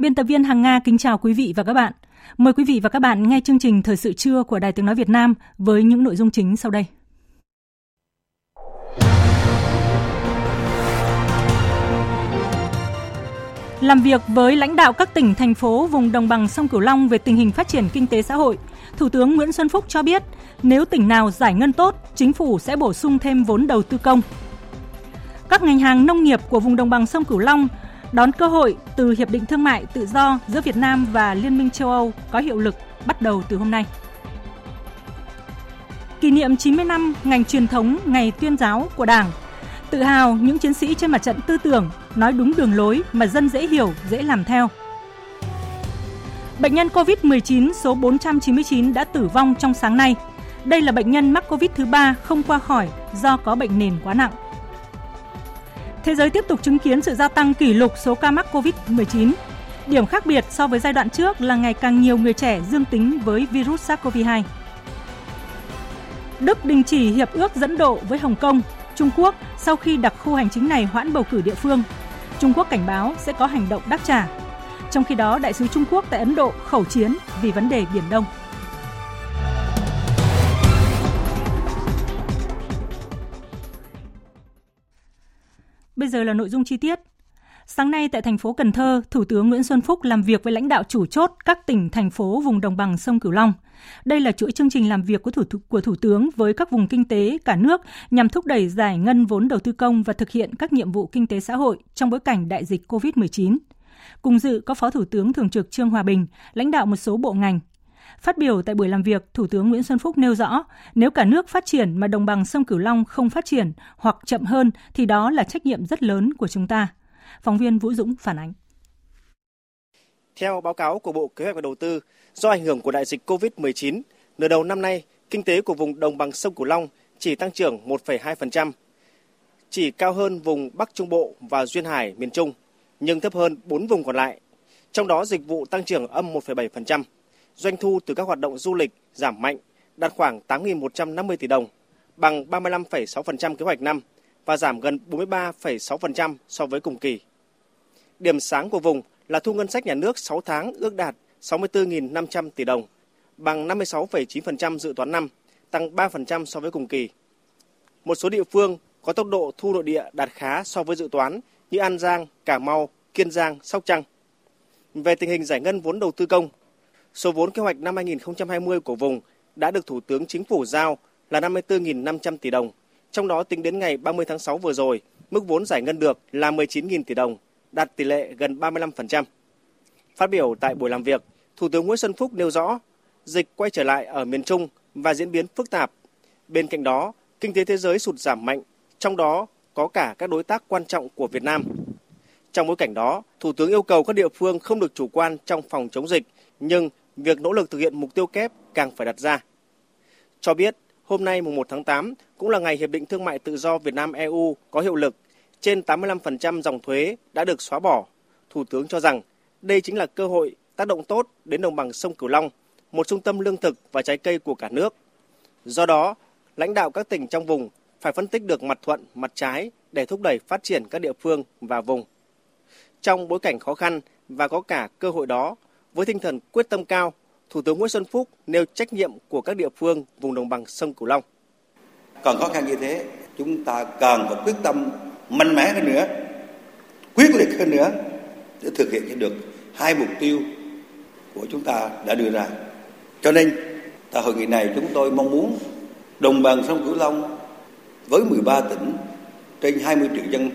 Biên tập viên Hằng Nga kính chào quý vị và các bạn. Mời quý vị và các bạn nghe chương trình Thời sự trưa của Đài Tiếng Nói Việt Nam với những nội dung chính sau đây. Làm việc với lãnh đạo các tỉnh, thành phố vùng đồng bằng sông Cửu Long về tình hình phát triển kinh tế xã hội, Thủ tướng Nguyễn Xuân Phúc cho biết nếu tỉnh nào giải ngân tốt, chính phủ sẽ bổ sung thêm vốn đầu tư công. Các ngành hàng nông nghiệp của vùng đồng bằng sông Cửu Long đón cơ hội từ Hiệp định Thương mại Tự do giữa Việt Nam và Liên minh châu Âu có hiệu lực bắt đầu từ hôm nay. Kỷ niệm 90 năm ngành truyền thống Ngày tuyên giáo của Đảng, tự hào những chiến sĩ trên mặt trận tư tưởng nói đúng đường lối mà dân dễ hiểu, dễ làm theo. Bệnh nhân COVID-19 số 499 đã tử vong trong sáng nay. Đây là bệnh nhân mắc COVID thứ ba không qua khỏi do có bệnh nền quá nặng. Thế giới tiếp tục chứng kiến sự gia tăng kỷ lục số ca mắc COVID-19. Điểm khác biệt so với giai đoạn trước là ngày càng nhiều người trẻ dương tính với virus SARS-CoV-2. Đức đình chỉ hiệp ước dẫn độ với Hồng Kông, Trung Quốc sau khi đặc khu hành chính này hoãn bầu cử địa phương. Trung Quốc cảnh báo sẽ có hành động đáp trả. Trong khi đó, đại sứ Trung Quốc tại Ấn Độ khẩu chiến vì vấn đề Biển Đông. Bây giờ là nội dung chi tiết. Sáng nay tại thành phố Cần Thơ, Thủ tướng Nguyễn Xuân Phúc làm việc với lãnh đạo chủ chốt các tỉnh, thành phố vùng đồng bằng sông Cửu Long. Đây là chuỗi chương trình làm việc của thủ, của Thủ tướng với các vùng kinh tế cả nước nhằm thúc đẩy giải ngân vốn đầu tư công và thực hiện các nhiệm vụ kinh tế xã hội trong bối cảnh đại dịch COVID-19. Cùng dự có Phó Thủ tướng Thường trực Trương Hòa Bình, lãnh đạo một số bộ ngành, Phát biểu tại buổi làm việc, Thủ tướng Nguyễn Xuân Phúc nêu rõ, nếu cả nước phát triển mà đồng bằng sông Cửu Long không phát triển hoặc chậm hơn thì đó là trách nhiệm rất lớn của chúng ta. Phóng viên Vũ Dũng phản ánh. Theo báo cáo của Bộ Kế hoạch và Đầu tư, do ảnh hưởng của đại dịch COVID-19, nửa đầu năm nay, kinh tế của vùng đồng bằng sông Cửu Long chỉ tăng trưởng 1,2%, chỉ cao hơn vùng Bắc Trung Bộ và Duyên Hải miền Trung, nhưng thấp hơn 4 vùng còn lại. Trong đó dịch vụ tăng trưởng âm 1,7% doanh thu từ các hoạt động du lịch giảm mạnh, đạt khoảng 8.150 tỷ đồng, bằng 35,6% kế hoạch năm và giảm gần 43,6% so với cùng kỳ. Điểm sáng của vùng là thu ngân sách nhà nước 6 tháng ước đạt 64.500 tỷ đồng, bằng 56,9% dự toán năm, tăng 3% so với cùng kỳ. Một số địa phương có tốc độ thu nội địa đạt khá so với dự toán như An Giang, Cà Mau, Kiên Giang, Sóc Trăng. Về tình hình giải ngân vốn đầu tư công, Số vốn kế hoạch năm 2020 của vùng đã được Thủ tướng Chính phủ giao là 54.500 tỷ đồng. Trong đó tính đến ngày 30 tháng 6 vừa rồi, mức vốn giải ngân được là 19.000 tỷ đồng, đạt tỷ lệ gần 35%. Phát biểu tại buổi làm việc, Thủ tướng Nguyễn Xuân Phúc nêu rõ, dịch quay trở lại ở miền Trung và diễn biến phức tạp. Bên cạnh đó, kinh tế thế giới sụt giảm mạnh, trong đó có cả các đối tác quan trọng của Việt Nam. Trong bối cảnh đó, Thủ tướng yêu cầu các địa phương không được chủ quan trong phòng chống dịch, nhưng việc nỗ lực thực hiện mục tiêu kép càng phải đặt ra. Cho biết, hôm nay mùng 1 tháng 8 cũng là ngày Hiệp định Thương mại Tự do Việt Nam-EU có hiệu lực. Trên 85% dòng thuế đã được xóa bỏ. Thủ tướng cho rằng đây chính là cơ hội tác động tốt đến đồng bằng sông Cửu Long, một trung tâm lương thực và trái cây của cả nước. Do đó, lãnh đạo các tỉnh trong vùng phải phân tích được mặt thuận, mặt trái để thúc đẩy phát triển các địa phương và vùng. Trong bối cảnh khó khăn và có cả cơ hội đó, với tinh thần quyết tâm cao, Thủ tướng Nguyễn Xuân Phúc nêu trách nhiệm của các địa phương vùng đồng bằng sông Cửu Long. Còn khó khăn như thế, chúng ta cần phải quyết tâm mạnh mẽ hơn nữa, quyết liệt hơn nữa để thực hiện được hai mục tiêu của chúng ta đã đưa ra. Cho nên, tại hội nghị này chúng tôi mong muốn đồng bằng sông Cửu Long với 13 tỉnh trên 20 triệu dân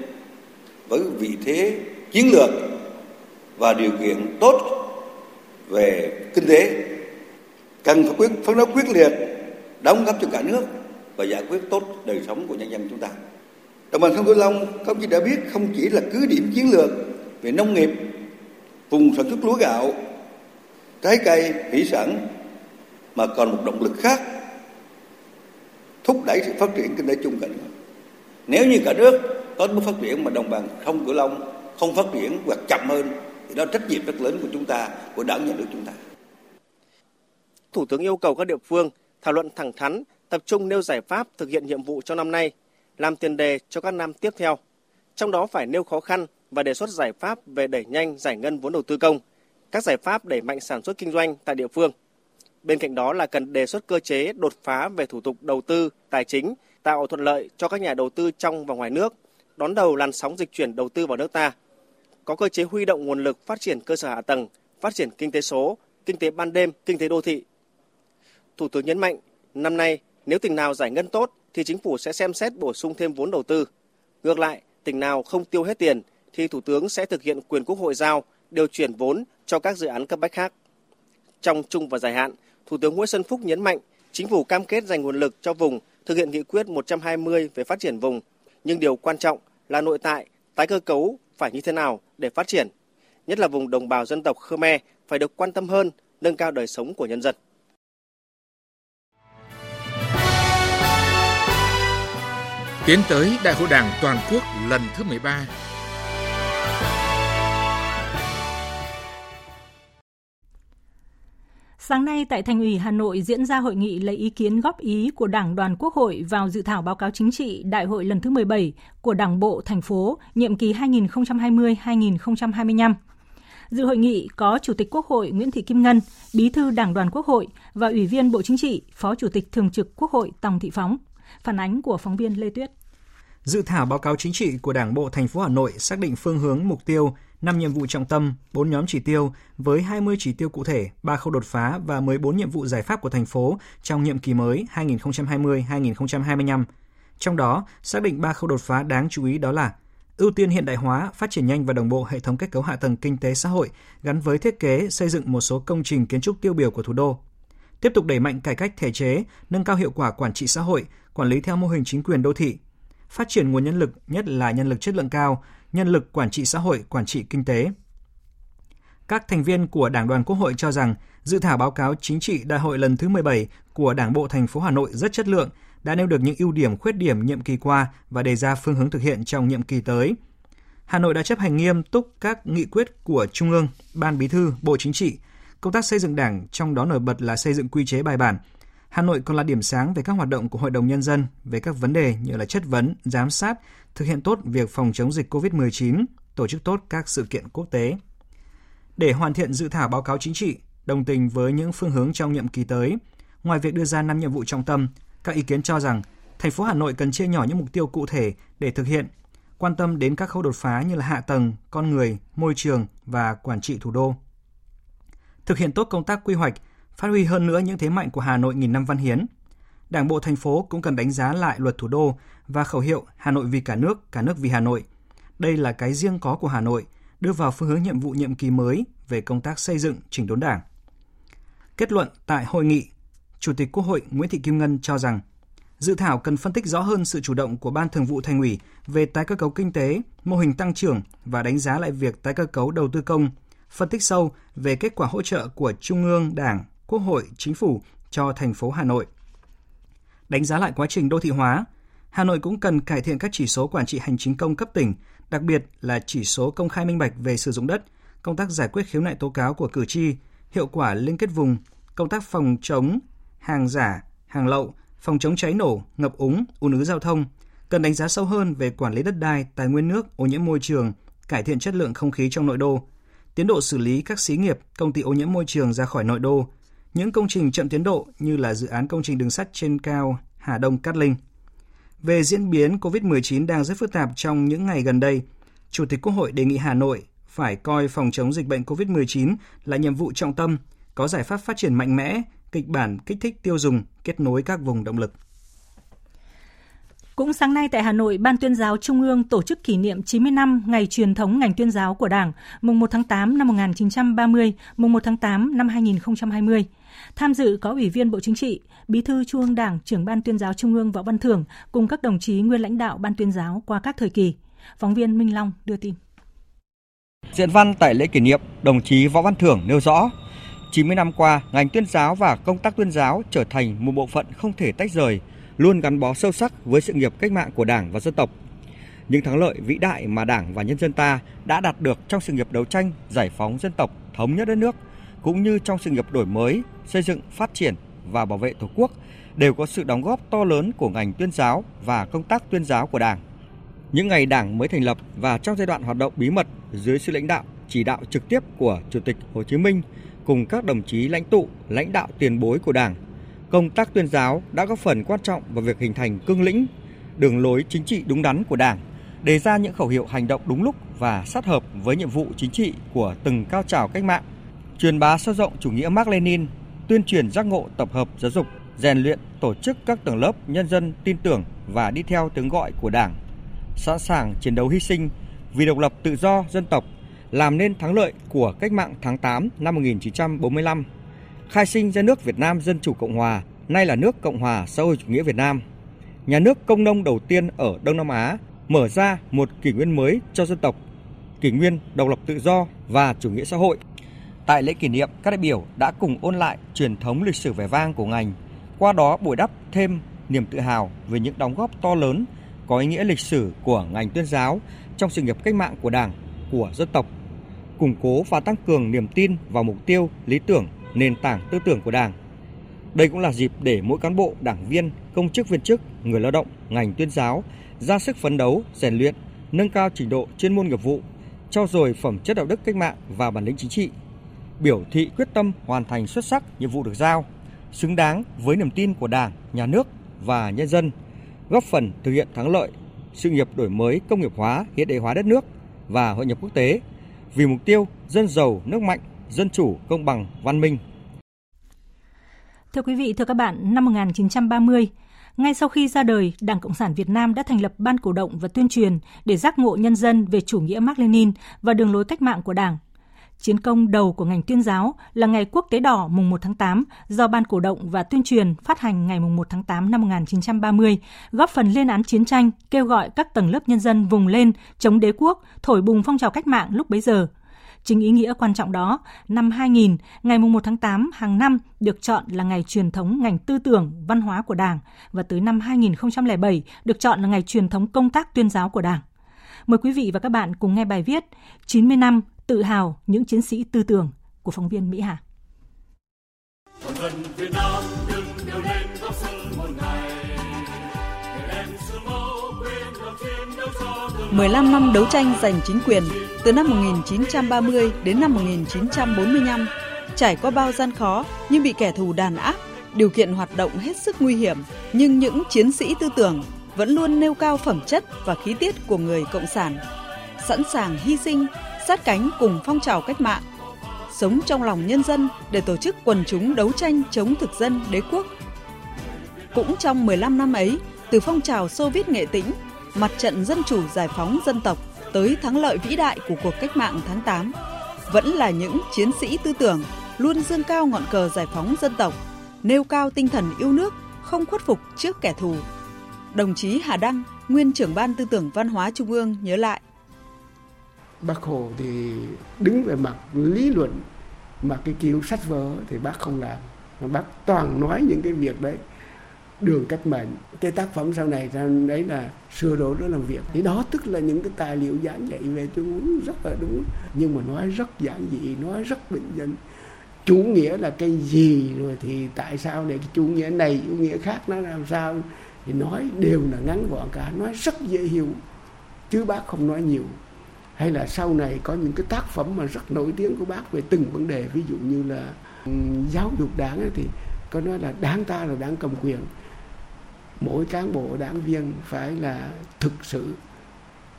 với vị thế chiến lược và điều kiện tốt về kinh tế cần phải quyết phấn đấu quyết liệt đóng góp cho cả nước và giải quyết tốt đời sống của nhân dân chúng ta. Đồng bằng sông Cửu Long, các chỉ chí đã biết không chỉ là cứ điểm chiến lược về nông nghiệp, vùng sản xuất lúa gạo, trái cây, thủy sản mà còn một động lực khác thúc đẩy sự phát triển kinh tế chung cả nước. Nếu như cả nước có bước phát triển mà đồng bằng sông Cửu Long không phát triển hoặc chậm hơn thì đó trách nhiệm rất lớn của chúng ta, của đảng nhà nước chúng ta. Thủ tướng yêu cầu các địa phương thảo luận thẳng thắn, tập trung nêu giải pháp thực hiện nhiệm vụ trong năm nay, làm tiền đề cho các năm tiếp theo. Trong đó phải nêu khó khăn và đề xuất giải pháp về đẩy nhanh giải ngân vốn đầu tư công, các giải pháp đẩy mạnh sản xuất kinh doanh tại địa phương. Bên cạnh đó là cần đề xuất cơ chế đột phá về thủ tục đầu tư, tài chính, tạo thuận lợi cho các nhà đầu tư trong và ngoài nước, đón đầu làn sóng dịch chuyển đầu tư vào nước ta. Có cơ chế huy động nguồn lực phát triển cơ sở hạ tầng, phát triển kinh tế số, kinh tế ban đêm, kinh tế đô thị. Thủ tướng nhấn mạnh, năm nay nếu tỉnh nào giải ngân tốt thì chính phủ sẽ xem xét bổ sung thêm vốn đầu tư. Ngược lại, tỉnh nào không tiêu hết tiền thì Thủ tướng sẽ thực hiện quyền Quốc hội giao điều chuyển vốn cho các dự án cấp bách khác. Trong chung và dài hạn, Thủ tướng Nguyễn Xuân Phúc nhấn mạnh chính phủ cam kết dành nguồn lực cho vùng thực hiện nghị quyết 120 về phát triển vùng, nhưng điều quan trọng là nội tại, tái cơ cấu phải như thế nào để phát triển, nhất là vùng đồng bào dân tộc Khmer phải được quan tâm hơn, nâng cao đời sống của nhân dân. Tiến tới Đại hội Đảng toàn quốc lần thứ 13 Sáng nay tại Thành ủy Hà Nội diễn ra hội nghị lấy ý kiến góp ý của Đảng đoàn Quốc hội vào dự thảo báo cáo chính trị Đại hội lần thứ 17 của Đảng bộ thành phố nhiệm kỳ 2020-2025. Dự hội nghị có Chủ tịch Quốc hội Nguyễn Thị Kim Ngân, Bí thư Đảng đoàn Quốc hội và Ủy viên Bộ Chính trị, Phó Chủ tịch Thường trực Quốc hội Tòng Thị Phóng. Phản ánh của phóng viên Lê Tuyết. Dự thảo báo cáo chính trị của Đảng bộ thành phố Hà Nội xác định phương hướng mục tiêu, 5 nhiệm vụ trọng tâm, 4 nhóm chỉ tiêu với 20 chỉ tiêu cụ thể, 3 khâu đột phá và 14 nhiệm vụ giải pháp của thành phố trong nhiệm kỳ mới 2020-2025. Trong đó, xác định 3 khâu đột phá đáng chú ý đó là ưu tiên hiện đại hóa, phát triển nhanh và đồng bộ hệ thống kết cấu hạ tầng kinh tế xã hội gắn với thiết kế, xây dựng một số công trình kiến trúc tiêu biểu của thủ đô. Tiếp tục đẩy mạnh cải cách thể chế, nâng cao hiệu quả quản trị xã hội, quản lý theo mô hình chính quyền đô thị, phát triển nguồn nhân lực, nhất là nhân lực chất lượng cao, nhân lực quản trị xã hội, quản trị kinh tế. Các thành viên của Đảng đoàn Quốc hội cho rằng dự thảo báo cáo chính trị đại hội lần thứ 17 của Đảng bộ thành phố Hà Nội rất chất lượng, đã nêu được những ưu điểm khuyết điểm nhiệm kỳ qua và đề ra phương hướng thực hiện trong nhiệm kỳ tới. Hà Nội đã chấp hành nghiêm túc các nghị quyết của Trung ương, Ban Bí thư, Bộ Chính trị, công tác xây dựng Đảng trong đó nổi bật là xây dựng quy chế bài bản, Hà Nội còn là điểm sáng về các hoạt động của Hội đồng Nhân dân về các vấn đề như là chất vấn, giám sát, thực hiện tốt việc phòng chống dịch COVID-19, tổ chức tốt các sự kiện quốc tế. Để hoàn thiện dự thảo báo cáo chính trị, đồng tình với những phương hướng trong nhiệm kỳ tới, ngoài việc đưa ra 5 nhiệm vụ trọng tâm, các ý kiến cho rằng thành phố Hà Nội cần chia nhỏ những mục tiêu cụ thể để thực hiện, quan tâm đến các khâu đột phá như là hạ tầng, con người, môi trường và quản trị thủ đô. Thực hiện tốt công tác quy hoạch, phát huy hơn nữa những thế mạnh của Hà Nội nghìn năm văn hiến. Đảng bộ thành phố cũng cần đánh giá lại luật thủ đô và khẩu hiệu Hà Nội vì cả nước, cả nước vì Hà Nội. Đây là cái riêng có của Hà Nội, đưa vào phương hướng nhiệm vụ nhiệm kỳ mới về công tác xây dựng chỉnh đốn Đảng. Kết luận tại hội nghị, Chủ tịch Quốc hội Nguyễn Thị Kim Ngân cho rằng dự thảo cần phân tích rõ hơn sự chủ động của Ban Thường vụ Thành ủy về tái cơ cấu kinh tế, mô hình tăng trưởng và đánh giá lại việc tái cơ cấu đầu tư công, phân tích sâu về kết quả hỗ trợ của Trung ương Đảng, Quốc hội, Chính phủ cho thành phố Hà Nội. Đánh giá lại quá trình đô thị hóa, Hà Nội cũng cần cải thiện các chỉ số quản trị hành chính công cấp tỉnh, đặc biệt là chỉ số công khai minh bạch về sử dụng đất, công tác giải quyết khiếu nại tố cáo của cử tri, hiệu quả liên kết vùng, công tác phòng chống hàng giả, hàng lậu, phòng chống cháy nổ, ngập úng, ùn ứ giao thông, cần đánh giá sâu hơn về quản lý đất đai, tài nguyên nước, ô nhiễm môi trường, cải thiện chất lượng không khí trong nội đô, tiến độ xử lý các xí nghiệp, công ty ô nhiễm môi trường ra khỏi nội đô, những công trình chậm tiến độ như là dự án công trình đường sắt trên cao Hà Đông Cát Linh. Về diễn biến COVID-19 đang rất phức tạp trong những ngày gần đây, Chủ tịch Quốc hội đề nghị Hà Nội phải coi phòng chống dịch bệnh COVID-19 là nhiệm vụ trọng tâm, có giải pháp phát triển mạnh mẽ, kịch bản kích thích tiêu dùng, kết nối các vùng động lực. Cũng sáng nay tại Hà Nội, Ban tuyên giáo Trung ương tổ chức kỷ niệm 90 năm ngày truyền thống ngành tuyên giáo của Đảng, mùng 1 tháng 8 năm 1930, mùng 1 tháng 8 năm 2020. Tham dự có Ủy viên Bộ Chính trị, Bí thư Trung ương Đảng, trưởng Ban tuyên giáo Trung ương Võ Văn Thưởng cùng các đồng chí nguyên lãnh đạo Ban tuyên giáo qua các thời kỳ. Phóng viên Minh Long đưa tin. Diễn văn tại lễ kỷ niệm, đồng chí Võ Văn Thưởng nêu rõ, 90 năm qua, ngành tuyên giáo và công tác tuyên giáo trở thành một bộ phận không thể tách rời, luôn gắn bó sâu sắc với sự nghiệp cách mạng của Đảng và dân tộc. Những thắng lợi vĩ đại mà Đảng và nhân dân ta đã đạt được trong sự nghiệp đấu tranh, giải phóng dân tộc, thống nhất đất nước, cũng như trong sự nghiệp đổi mới, xây dựng, phát triển và bảo vệ Tổ quốc đều có sự đóng góp to lớn của ngành tuyên giáo và công tác tuyên giáo của Đảng. Những ngày Đảng mới thành lập và trong giai đoạn hoạt động bí mật dưới sự lãnh đạo, chỉ đạo trực tiếp của Chủ tịch Hồ Chí Minh cùng các đồng chí lãnh tụ, lãnh đạo tiền bối của Đảng, công tác tuyên giáo đã góp phần quan trọng vào việc hình thành cương lĩnh, đường lối chính trị đúng đắn của Đảng, đề ra những khẩu hiệu hành động đúng lúc và sát hợp với nhiệm vụ chính trị của từng cao trào cách mạng, truyền bá sâu rộng chủ nghĩa Mark Lenin, tuyên truyền giác ngộ tập hợp giáo dục, rèn luyện tổ chức các tầng lớp nhân dân tin tưởng và đi theo tiếng gọi của Đảng, sẵn sàng chiến đấu hy sinh vì độc lập tự do dân tộc, làm nên thắng lợi của cách mạng tháng 8 năm 1945, khai sinh ra nước Việt Nam Dân Chủ Cộng Hòa, nay là nước Cộng hòa xã hội chủ nghĩa Việt Nam. Nhà nước công nông đầu tiên ở Đông Nam Á mở ra một kỷ nguyên mới cho dân tộc, kỷ nguyên độc lập tự do và chủ nghĩa xã hội. Tại lễ kỷ niệm, các đại biểu đã cùng ôn lại truyền thống lịch sử vẻ vang của ngành, qua đó bồi đắp thêm niềm tự hào về những đóng góp to lớn có ý nghĩa lịch sử của ngành tuyên giáo trong sự nghiệp cách mạng của Đảng, của dân tộc, củng cố và tăng cường niềm tin vào mục tiêu, lý tưởng, nền tảng tư tưởng của Đảng. Đây cũng là dịp để mỗi cán bộ, đảng viên, công chức viên chức, người lao động, ngành tuyên giáo ra sức phấn đấu, rèn luyện, nâng cao trình độ chuyên môn nghiệp vụ, trau dồi phẩm chất đạo đức cách mạng và bản lĩnh chính trị, biểu thị quyết tâm hoàn thành xuất sắc nhiệm vụ được giao, xứng đáng với niềm tin của Đảng, Nhà nước và nhân dân, góp phần thực hiện thắng lợi sự nghiệp đổi mới công nghiệp hóa, hiện đại hóa đất nước và hội nhập quốc tế vì mục tiêu dân giàu, nước mạnh, dân chủ, công bằng, văn minh. Thưa quý vị, thưa các bạn, năm 1930, ngay sau khi ra đời, Đảng Cộng sản Việt Nam đã thành lập Ban cổ động và tuyên truyền để giác ngộ nhân dân về chủ nghĩa Mark Lenin và đường lối cách mạng của Đảng. Chiến công đầu của ngành tuyên giáo là Ngày Quốc tế đỏ mùng 1 tháng 8 do Ban cổ động và tuyên truyền phát hành ngày mùng 1 tháng 8 năm 1930, góp phần lên án chiến tranh, kêu gọi các tầng lớp nhân dân vùng lên chống đế quốc, thổi bùng phong trào cách mạng lúc bấy giờ. Chính ý nghĩa quan trọng đó, năm 2000, ngày 1 tháng 8 hàng năm được chọn là ngày truyền thống ngành tư tưởng, văn hóa của Đảng và tới năm 2007 được chọn là ngày truyền thống công tác tuyên giáo của Đảng. Mời quý vị và các bạn cùng nghe bài viết 90 năm tự hào những chiến sĩ tư tưởng của phóng viên Mỹ Hà. 15 năm đấu tranh giành chính quyền từ năm 1930 đến năm 1945, trải qua bao gian khó nhưng bị kẻ thù đàn áp, điều kiện hoạt động hết sức nguy hiểm, nhưng những chiến sĩ tư tưởng vẫn luôn nêu cao phẩm chất và khí tiết của người cộng sản, sẵn sàng hy sinh, sát cánh cùng phong trào cách mạng, sống trong lòng nhân dân để tổ chức quần chúng đấu tranh chống thực dân đế quốc. Cũng trong 15 năm ấy, từ phong trào Xô Viết Nghệ Tĩnh, mặt trận dân chủ giải phóng dân tộc tới thắng lợi vĩ đại của cuộc cách mạng tháng 8, vẫn là những chiến sĩ tư tưởng luôn dương cao ngọn cờ giải phóng dân tộc, nêu cao tinh thần yêu nước, không khuất phục trước kẻ thù. Đồng chí Hà Đăng, nguyên trưởng ban tư tưởng văn hóa Trung ương nhớ lại. Bác Hồ thì đứng về mặt lý luận mà cái kiểu sách vở thì bác không làm mà bác toàn nói những cái việc đấy đường cách mệnh cái tác phẩm sau này ra đấy là sửa đổi, đó làm việc. Thì đó tức là những cái tài liệu giảng dạy về tôi muốn rất là đúng. Nhưng mà nói rất giản dị, nói rất bình dân. Chủ nghĩa là cái gì rồi thì tại sao để cái chủ nghĩa này, chủ nghĩa khác nó làm sao? Thì nói đều là ngắn gọn cả, nói rất dễ hiểu. Chứ bác không nói nhiều. Hay là sau này có những cái tác phẩm mà rất nổi tiếng của bác về từng vấn đề, ví dụ như là ừ, giáo dục đảng thì có nói là đảng ta là đảng cầm quyền mỗi cán bộ đảng viên phải là thực sự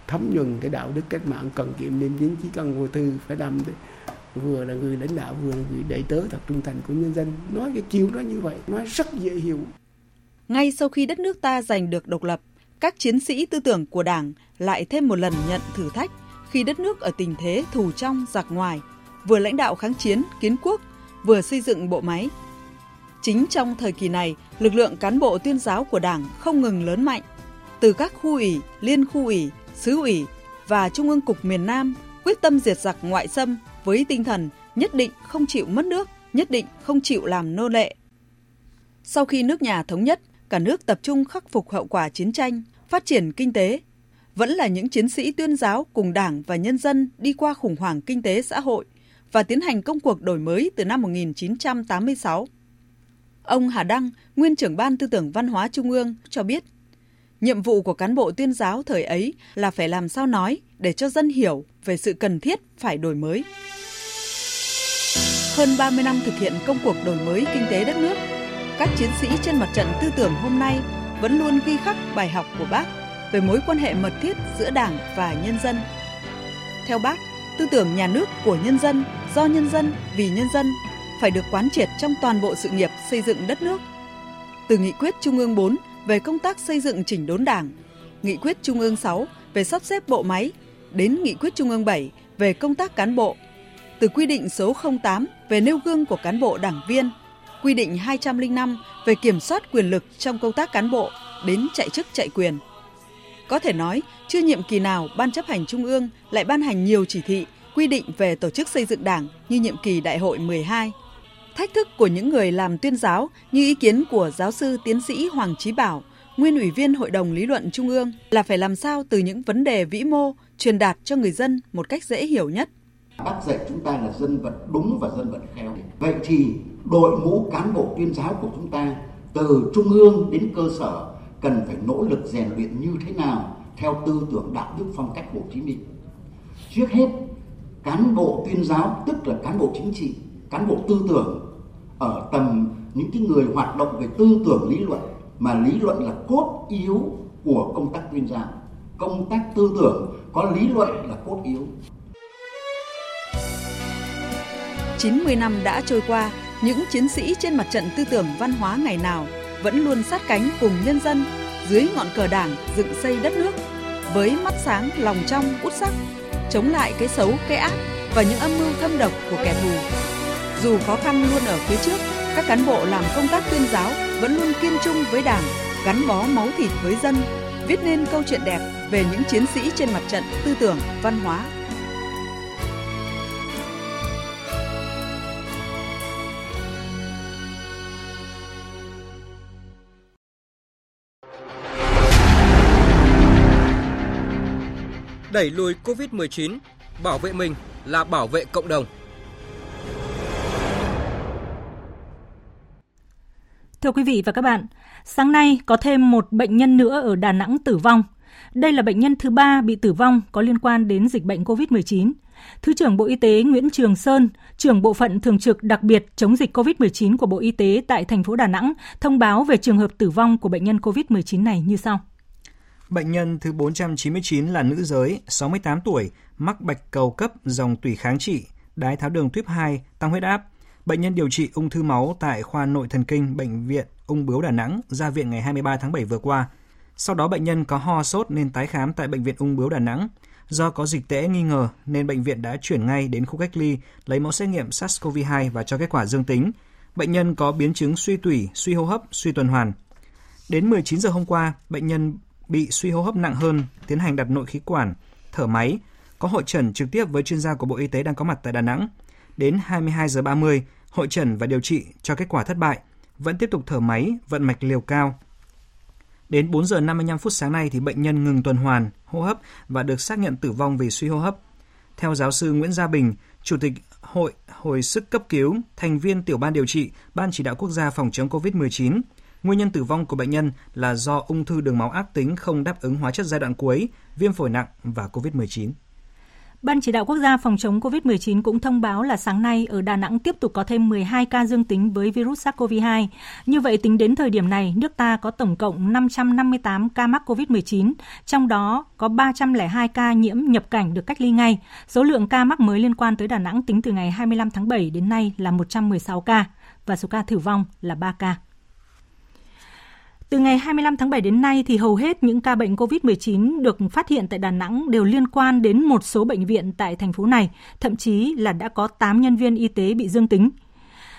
thấm nhuần cái đạo đức cách mạng cần kiệm liêm chính chỉ cần vô tư phải làm vừa là người lãnh đạo vừa là người đại tớ thật trung thành của nhân dân. Nói cái chiều đó như vậy nói rất dễ hiểu. Ngay sau khi đất nước ta giành được độc lập các chiến sĩ tư tưởng của Đảng lại thêm một lần nhận thử thách khi đất nước ở tình thế thù trong giặc ngoài, vừa lãnh đạo kháng chiến, kiến quốc, vừa xây dựng bộ máy. Chính trong thời kỳ này, lực lượng cán bộ tuyên giáo của Đảng không ngừng lớn mạnh, từ các khu ủy, liên khu ủy, xứ ủy và Trung ương Cục miền Nam quyết tâm diệt giặc ngoại xâm với tinh thần nhất định không chịu mất nước, nhất định không chịu làm nô lệ. Sau khi nước nhà thống nhất, cả nước tập trung khắc phục hậu quả chiến tranh, phát triển kinh tế. Vẫn là những chiến sĩ tuyên giáo cùng Đảng và nhân dân đi qua khủng hoảng kinh tế xã hội và tiến hành công cuộc đổi mới từ năm 1986. Ông Hà Đăng, nguyên trưởng ban tư tưởng văn hóa Trung ương cho biết, nhiệm vụ của cán bộ tuyên giáo thời ấy là phải làm sao nói để cho dân hiểu về sự cần thiết phải đổi mới. Hơn 30 năm thực hiện công cuộc đổi mới kinh tế đất nước, các chiến sĩ trên mặt trận tư tưởng hôm nay vẫn luôn ghi khắc bài học của bác về mối quan hệ mật thiết giữa Đảng và nhân dân. Theo bác, tư tưởng nhà nước của nhân dân, do nhân dân, vì nhân dân phải được quán triệt trong toàn bộ sự nghiệp xây dựng đất nước. Từ nghị quyết Trung ương 4 về công tác xây dựng chỉnh đốn Đảng, nghị quyết Trung ương 6 về sắp xếp bộ máy đến nghị quyết Trung ương 7 về công tác cán bộ, từ quy định số 08 về nêu gương của cán bộ đảng viên, quy định 205 về kiểm soát quyền lực trong công tác cán bộ đến chạy chức chạy quyền. Có thể nói, chưa nhiệm kỳ nào Ban chấp hành Trung ương lại ban hành nhiều chỉ thị, quy định về tổ chức xây dựng đảng như nhiệm kỳ đại hội 12. Thách thức của những người làm tuyên giáo như ý kiến của giáo sư tiến sĩ Hoàng Trí Bảo, nguyên ủy viên Hội đồng Lý luận Trung ương là phải làm sao từ những vấn đề vĩ mô truyền đạt cho người dân một cách dễ hiểu nhất. Bác dạy chúng ta là dân vận đúng và dân vận khéo. Vậy thì đội ngũ cán bộ tuyên giáo của chúng ta từ trung ương đến cơ sở cần phải nỗ lực rèn luyện như thế nào theo tư tưởng đạo đức phong cách Hồ Chí Minh. Trước hết, cán bộ tuyên giáo tức là cán bộ chính trị, cán bộ tư tưởng ở tầm những cái người hoạt động về tư tưởng lý luận mà lý luận là cốt yếu của công tác tuyên giáo. Công tác tư tưởng có lý luận là cốt yếu. 90 năm đã trôi qua, những chiến sĩ trên mặt trận tư tưởng văn hóa ngày nào vẫn luôn sát cánh cùng nhân dân dưới ngọn cờ đảng dựng xây đất nước với mắt sáng lòng trong út sắc chống lại cái xấu cái ác và những âm mưu thâm độc của kẻ thù dù khó khăn luôn ở phía trước các cán bộ làm công tác tuyên giáo vẫn luôn kiên trung với đảng gắn bó máu thịt với dân viết nên câu chuyện đẹp về những chiến sĩ trên mặt trận tư tưởng văn hóa Đẩy lùi Covid-19, bảo vệ mình là bảo vệ cộng đồng. Thưa quý vị và các bạn, sáng nay có thêm một bệnh nhân nữa ở Đà Nẵng tử vong. Đây là bệnh nhân thứ ba bị tử vong có liên quan đến dịch bệnh COVID-19. Thứ trưởng Bộ Y tế Nguyễn Trường Sơn, trưởng bộ phận thường trực đặc biệt chống dịch COVID-19 của Bộ Y tế tại thành phố Đà Nẵng thông báo về trường hợp tử vong của bệnh nhân COVID-19 này như sau. Bệnh nhân thứ 499 là nữ giới, 68 tuổi, mắc bạch cầu cấp dòng tủy kháng trị, đái tháo đường tuyếp 2, tăng huyết áp. Bệnh nhân điều trị ung thư máu tại khoa nội thần kinh Bệnh viện Ung bướu Đà Nẵng ra viện ngày 23 tháng 7 vừa qua. Sau đó bệnh nhân có ho sốt nên tái khám tại Bệnh viện Ung bướu Đà Nẵng. Do có dịch tễ nghi ngờ nên bệnh viện đã chuyển ngay đến khu cách ly lấy mẫu xét nghiệm SARS-CoV-2 và cho kết quả dương tính. Bệnh nhân có biến chứng suy tủy, suy hô hấp, suy tuần hoàn. Đến 19 giờ hôm qua, bệnh nhân bị suy hô hấp nặng hơn, tiến hành đặt nội khí quản, thở máy, có hội trần trực tiếp với chuyên gia của Bộ Y tế đang có mặt tại Đà Nẵng. Đến 22 giờ 30, hội trần và điều trị cho kết quả thất bại, vẫn tiếp tục thở máy, vận mạch liều cao. Đến 4 giờ 55 phút sáng nay thì bệnh nhân ngừng tuần hoàn, hô hấp và được xác nhận tử vong vì suy hô hấp. Theo giáo sư Nguyễn Gia Bình, Chủ tịch Hội Hồi sức cấp cứu, thành viên tiểu ban điều trị, Ban chỉ đạo quốc gia phòng chống COVID-19, Nguyên nhân tử vong của bệnh nhân là do ung thư đường máu ác tính không đáp ứng hóa chất giai đoạn cuối, viêm phổi nặng và COVID-19. Ban chỉ đạo quốc gia phòng chống COVID-19 cũng thông báo là sáng nay ở Đà Nẵng tiếp tục có thêm 12 ca dương tính với virus SARS-CoV-2. Như vậy, tính đến thời điểm này, nước ta có tổng cộng 558 ca mắc COVID-19, trong đó có 302 ca nhiễm nhập cảnh được cách ly ngay. Số lượng ca mắc mới liên quan tới Đà Nẵng tính từ ngày 25 tháng 7 đến nay là 116 ca và số ca tử vong là 3 ca. Từ ngày 25 tháng 7 đến nay thì hầu hết những ca bệnh COVID-19 được phát hiện tại Đà Nẵng đều liên quan đến một số bệnh viện tại thành phố này, thậm chí là đã có 8 nhân viên y tế bị dương tính.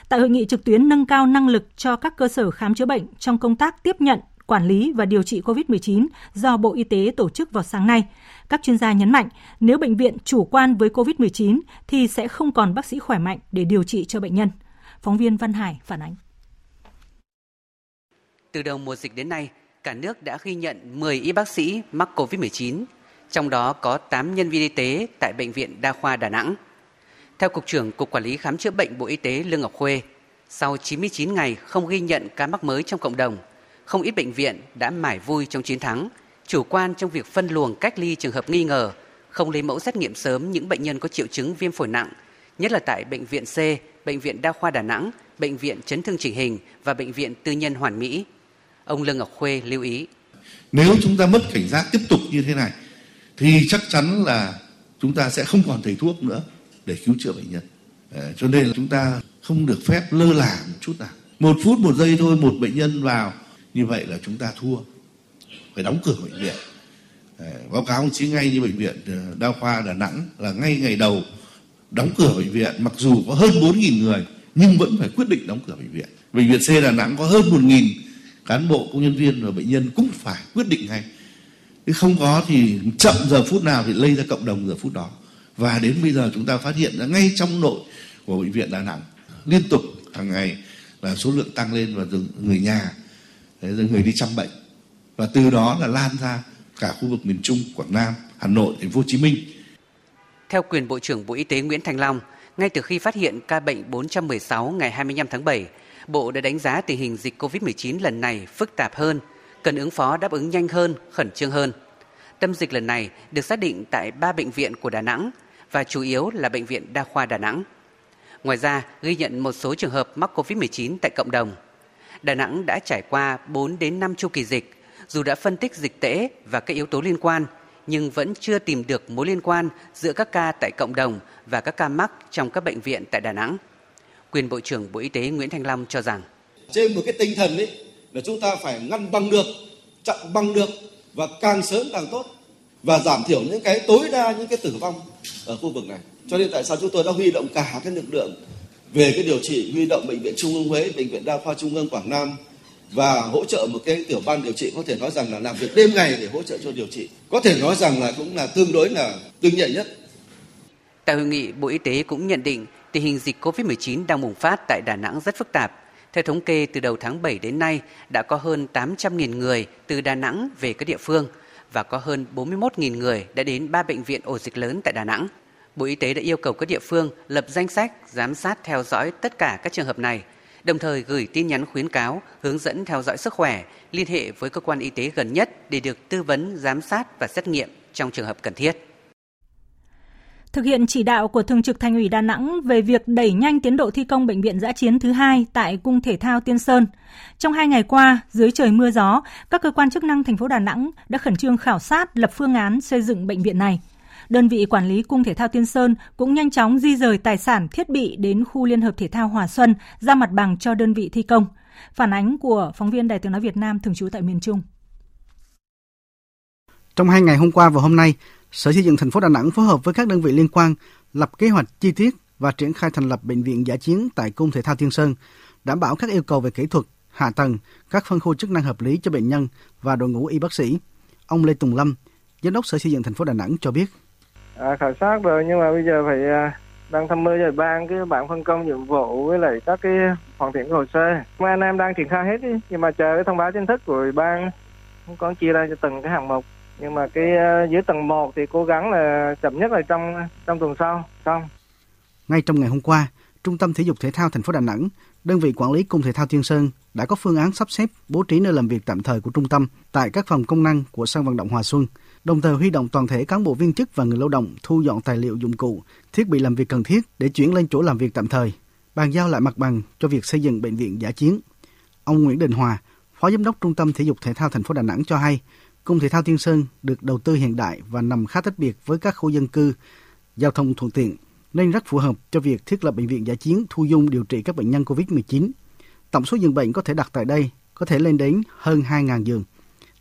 Tại hội nghị trực tuyến nâng cao năng lực cho các cơ sở khám chữa bệnh trong công tác tiếp nhận, quản lý và điều trị COVID-19 do Bộ Y tế tổ chức vào sáng nay, các chuyên gia nhấn mạnh nếu bệnh viện chủ quan với COVID-19 thì sẽ không còn bác sĩ khỏe mạnh để điều trị cho bệnh nhân. Phóng viên Văn Hải phản ánh. Từ đầu mùa dịch đến nay, cả nước đã ghi nhận 10 y bác sĩ mắc COVID-19, trong đó có 8 nhân viên y tế tại Bệnh viện Đa khoa Đà Nẵng. Theo Cục trưởng Cục Quản lý Khám chữa bệnh Bộ Y tế Lương Ngọc Khuê, sau 99 ngày không ghi nhận ca mắc mới trong cộng đồng, không ít bệnh viện đã mải vui trong chiến thắng, chủ quan trong việc phân luồng cách ly trường hợp nghi ngờ, không lấy mẫu xét nghiệm sớm những bệnh nhân có triệu chứng viêm phổi nặng, nhất là tại Bệnh viện C, Bệnh viện Đa khoa Đà Nẵng, Bệnh viện Chấn thương chỉnh hình và Bệnh viện Tư nhân Hoàn Mỹ. Ông Lương Ngọc Khuê lưu ý. Nếu chúng ta mất cảnh giác tiếp tục như thế này, thì chắc chắn là chúng ta sẽ không còn thầy thuốc nữa để cứu chữa bệnh nhân. Ờ, cho nên là chúng ta không được phép lơ là một chút nào. Một phút một giây thôi một bệnh nhân vào như vậy là chúng ta thua. Phải đóng cửa bệnh viện. Ờ, báo cáo ông chí ngay như bệnh viện ờ, đa khoa Đà Nẵng là ngay ngày đầu đóng cửa bệnh viện mặc dù có hơn 4.000 người nhưng vẫn phải quyết định đóng cửa bệnh viện. Bệnh viện C Đà Nẵng có hơn 1.000 cán bộ công nhân viên và bệnh nhân cũng phải quyết định ngay. Chứ không có thì chậm giờ phút nào thì lây ra cộng đồng giờ phút đó và đến bây giờ chúng ta phát hiện ra ngay trong nội của bệnh viện Đà Nẵng liên tục hàng ngày là số lượng tăng lên và người nhà người đi chăm bệnh và từ đó là lan ra cả khu vực miền Trung, Quảng Nam, Hà Nội, Thành phố Hồ Chí Minh. Theo quyền Bộ trưởng Bộ Y tế Nguyễn Thành Long, ngay từ khi phát hiện ca bệnh 416 ngày 25 tháng 7, Bộ đã đánh giá tình hình dịch COVID-19 lần này phức tạp hơn, cần ứng phó đáp ứng nhanh hơn, khẩn trương hơn. Tâm dịch lần này được xác định tại ba bệnh viện của Đà Nẵng và chủ yếu là Bệnh viện Đa khoa Đà Nẵng. Ngoài ra, ghi nhận một số trường hợp mắc COVID-19 tại cộng đồng. Đà Nẵng đã trải qua 4 đến 5 chu kỳ dịch, dù đã phân tích dịch tễ và các yếu tố liên quan, nhưng vẫn chưa tìm được mối liên quan giữa các ca tại cộng đồng và các ca mắc trong các bệnh viện tại Đà Nẵng. Quyền Bộ trưởng Bộ Y tế Nguyễn Thanh Long cho rằng trên một cái tinh thần ấy là chúng ta phải ngăn bằng được, chặn bằng được và càng sớm càng tốt và giảm thiểu những cái tối đa những cái tử vong ở khu vực này. Cho nên tại sao chúng tôi đã huy động cả cái lực lượng về cái điều trị huy động bệnh viện Trung ương Huế, bệnh viện Đa khoa Trung ương Quảng Nam và hỗ trợ một cái tiểu ban điều trị có thể nói rằng là làm việc đêm ngày để hỗ trợ cho điều trị. Có thể nói rằng là cũng là tương đối là tương nhạy nhất. Tại hội nghị, Bộ Y tế cũng nhận định tình hình dịch COVID-19 đang bùng phát tại Đà Nẵng rất phức tạp. Theo thống kê, từ đầu tháng 7 đến nay đã có hơn 800.000 người từ Đà Nẵng về các địa phương và có hơn 41.000 người đã đến ba bệnh viện ổ dịch lớn tại Đà Nẵng. Bộ Y tế đã yêu cầu các địa phương lập danh sách, giám sát theo dõi tất cả các trường hợp này, đồng thời gửi tin nhắn khuyến cáo, hướng dẫn theo dõi sức khỏe, liên hệ với cơ quan y tế gần nhất để được tư vấn, giám sát và xét nghiệm trong trường hợp cần thiết thực hiện chỉ đạo của Thường trực Thành ủy Đà Nẵng về việc đẩy nhanh tiến độ thi công bệnh viện giã chiến thứ hai tại Cung Thể thao Tiên Sơn. Trong hai ngày qua, dưới trời mưa gió, các cơ quan chức năng thành phố Đà Nẵng đã khẩn trương khảo sát lập phương án xây dựng bệnh viện này. Đơn vị quản lý Cung Thể thao Tiên Sơn cũng nhanh chóng di rời tài sản thiết bị đến khu Liên hợp Thể thao Hòa Xuân ra mặt bằng cho đơn vị thi công. Phản ánh của phóng viên Đài tiếng nói Việt Nam thường trú tại miền Trung. Trong hai ngày hôm qua và hôm nay, Sở Xây dựng thành phố Đà Nẵng phối hợp với các đơn vị liên quan lập kế hoạch chi tiết và triển khai thành lập bệnh viện giả chiến tại Cung Thể thao Tiên Sơn, đảm bảo các yêu cầu về kỹ thuật, hạ tầng, các phân khu chức năng hợp lý cho bệnh nhân và đội ngũ y bác sĩ. Ông Lê Tùng Lâm, Giám đốc Sở Xây dựng thành phố Đà Nẵng cho biết. À, khảo sát rồi nhưng mà bây giờ phải à, đang tham mưu cho ban cái bản phân công nhiệm vụ với lại các cái hoàn thiện hồ sơ. Mà anh em đang triển khai hết đi, nhưng mà chờ cái thông báo chính thức của ban không có chia ra cho từng cái hạng mục nhưng mà cái ờ, dưới tầng 1 thì cố gắng là chậm nhất là trong trong tuần sau xong. Ngay trong ngày hôm qua, Trung tâm Thể dục Thể thao thành phố Đà Nẵng, đơn vị quản lý cung thể thao Tiên Sơn đã có phương án sắp xếp bố trí nơi làm việc tạm thời của trung tâm tại các phòng công năng của sân vận động Hòa Xuân, đồng thời huy động toàn thể cán bộ viên chức và người lao động thu dọn tài liệu dụng cụ, thiết bị làm việc cần thiết để chuyển lên chỗ làm việc tạm thời, bàn giao lại mặt bằng cho việc xây dựng bệnh viện giả chiến. Ông Nguyễn Đình Hòa, Phó Giám đốc Trung tâm Thể dục Thể thao thành phố Đà Nẵng cho hay, Cung thể thao Tiên Sơn được đầu tư hiện đại và nằm khá tách biệt với các khu dân cư, giao thông thuận tiện, nên rất phù hợp cho việc thiết lập bệnh viện giả chiến thu dung điều trị các bệnh nhân COVID-19. Tổng số giường bệnh có thể đặt tại đây có thể lên đến hơn 2.000 giường.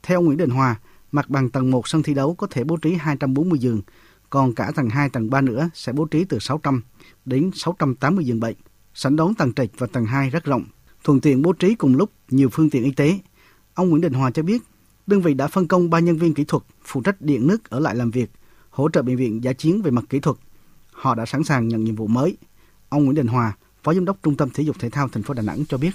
Theo Nguyễn Đình Hòa, mặt bằng tầng 1 sân thi đấu có thể bố trí 240 giường, còn cả tầng 2, tầng 3 nữa sẽ bố trí từ 600 đến 680 giường bệnh. Sảnh đón tầng trệt và tầng 2 rất rộng, thuận tiện bố trí cùng lúc nhiều phương tiện y tế. Ông Nguyễn Đình Hòa cho biết, đơn vị đã phân công ba nhân viên kỹ thuật phụ trách điện nước ở lại làm việc, hỗ trợ bệnh viện giả chiến về mặt kỹ thuật. Họ đã sẵn sàng nhận nhiệm vụ mới. Ông Nguyễn Đình Hòa, Phó Giám đốc Trung tâm Thể dục Thể thao thành phố Đà Nẵng cho biết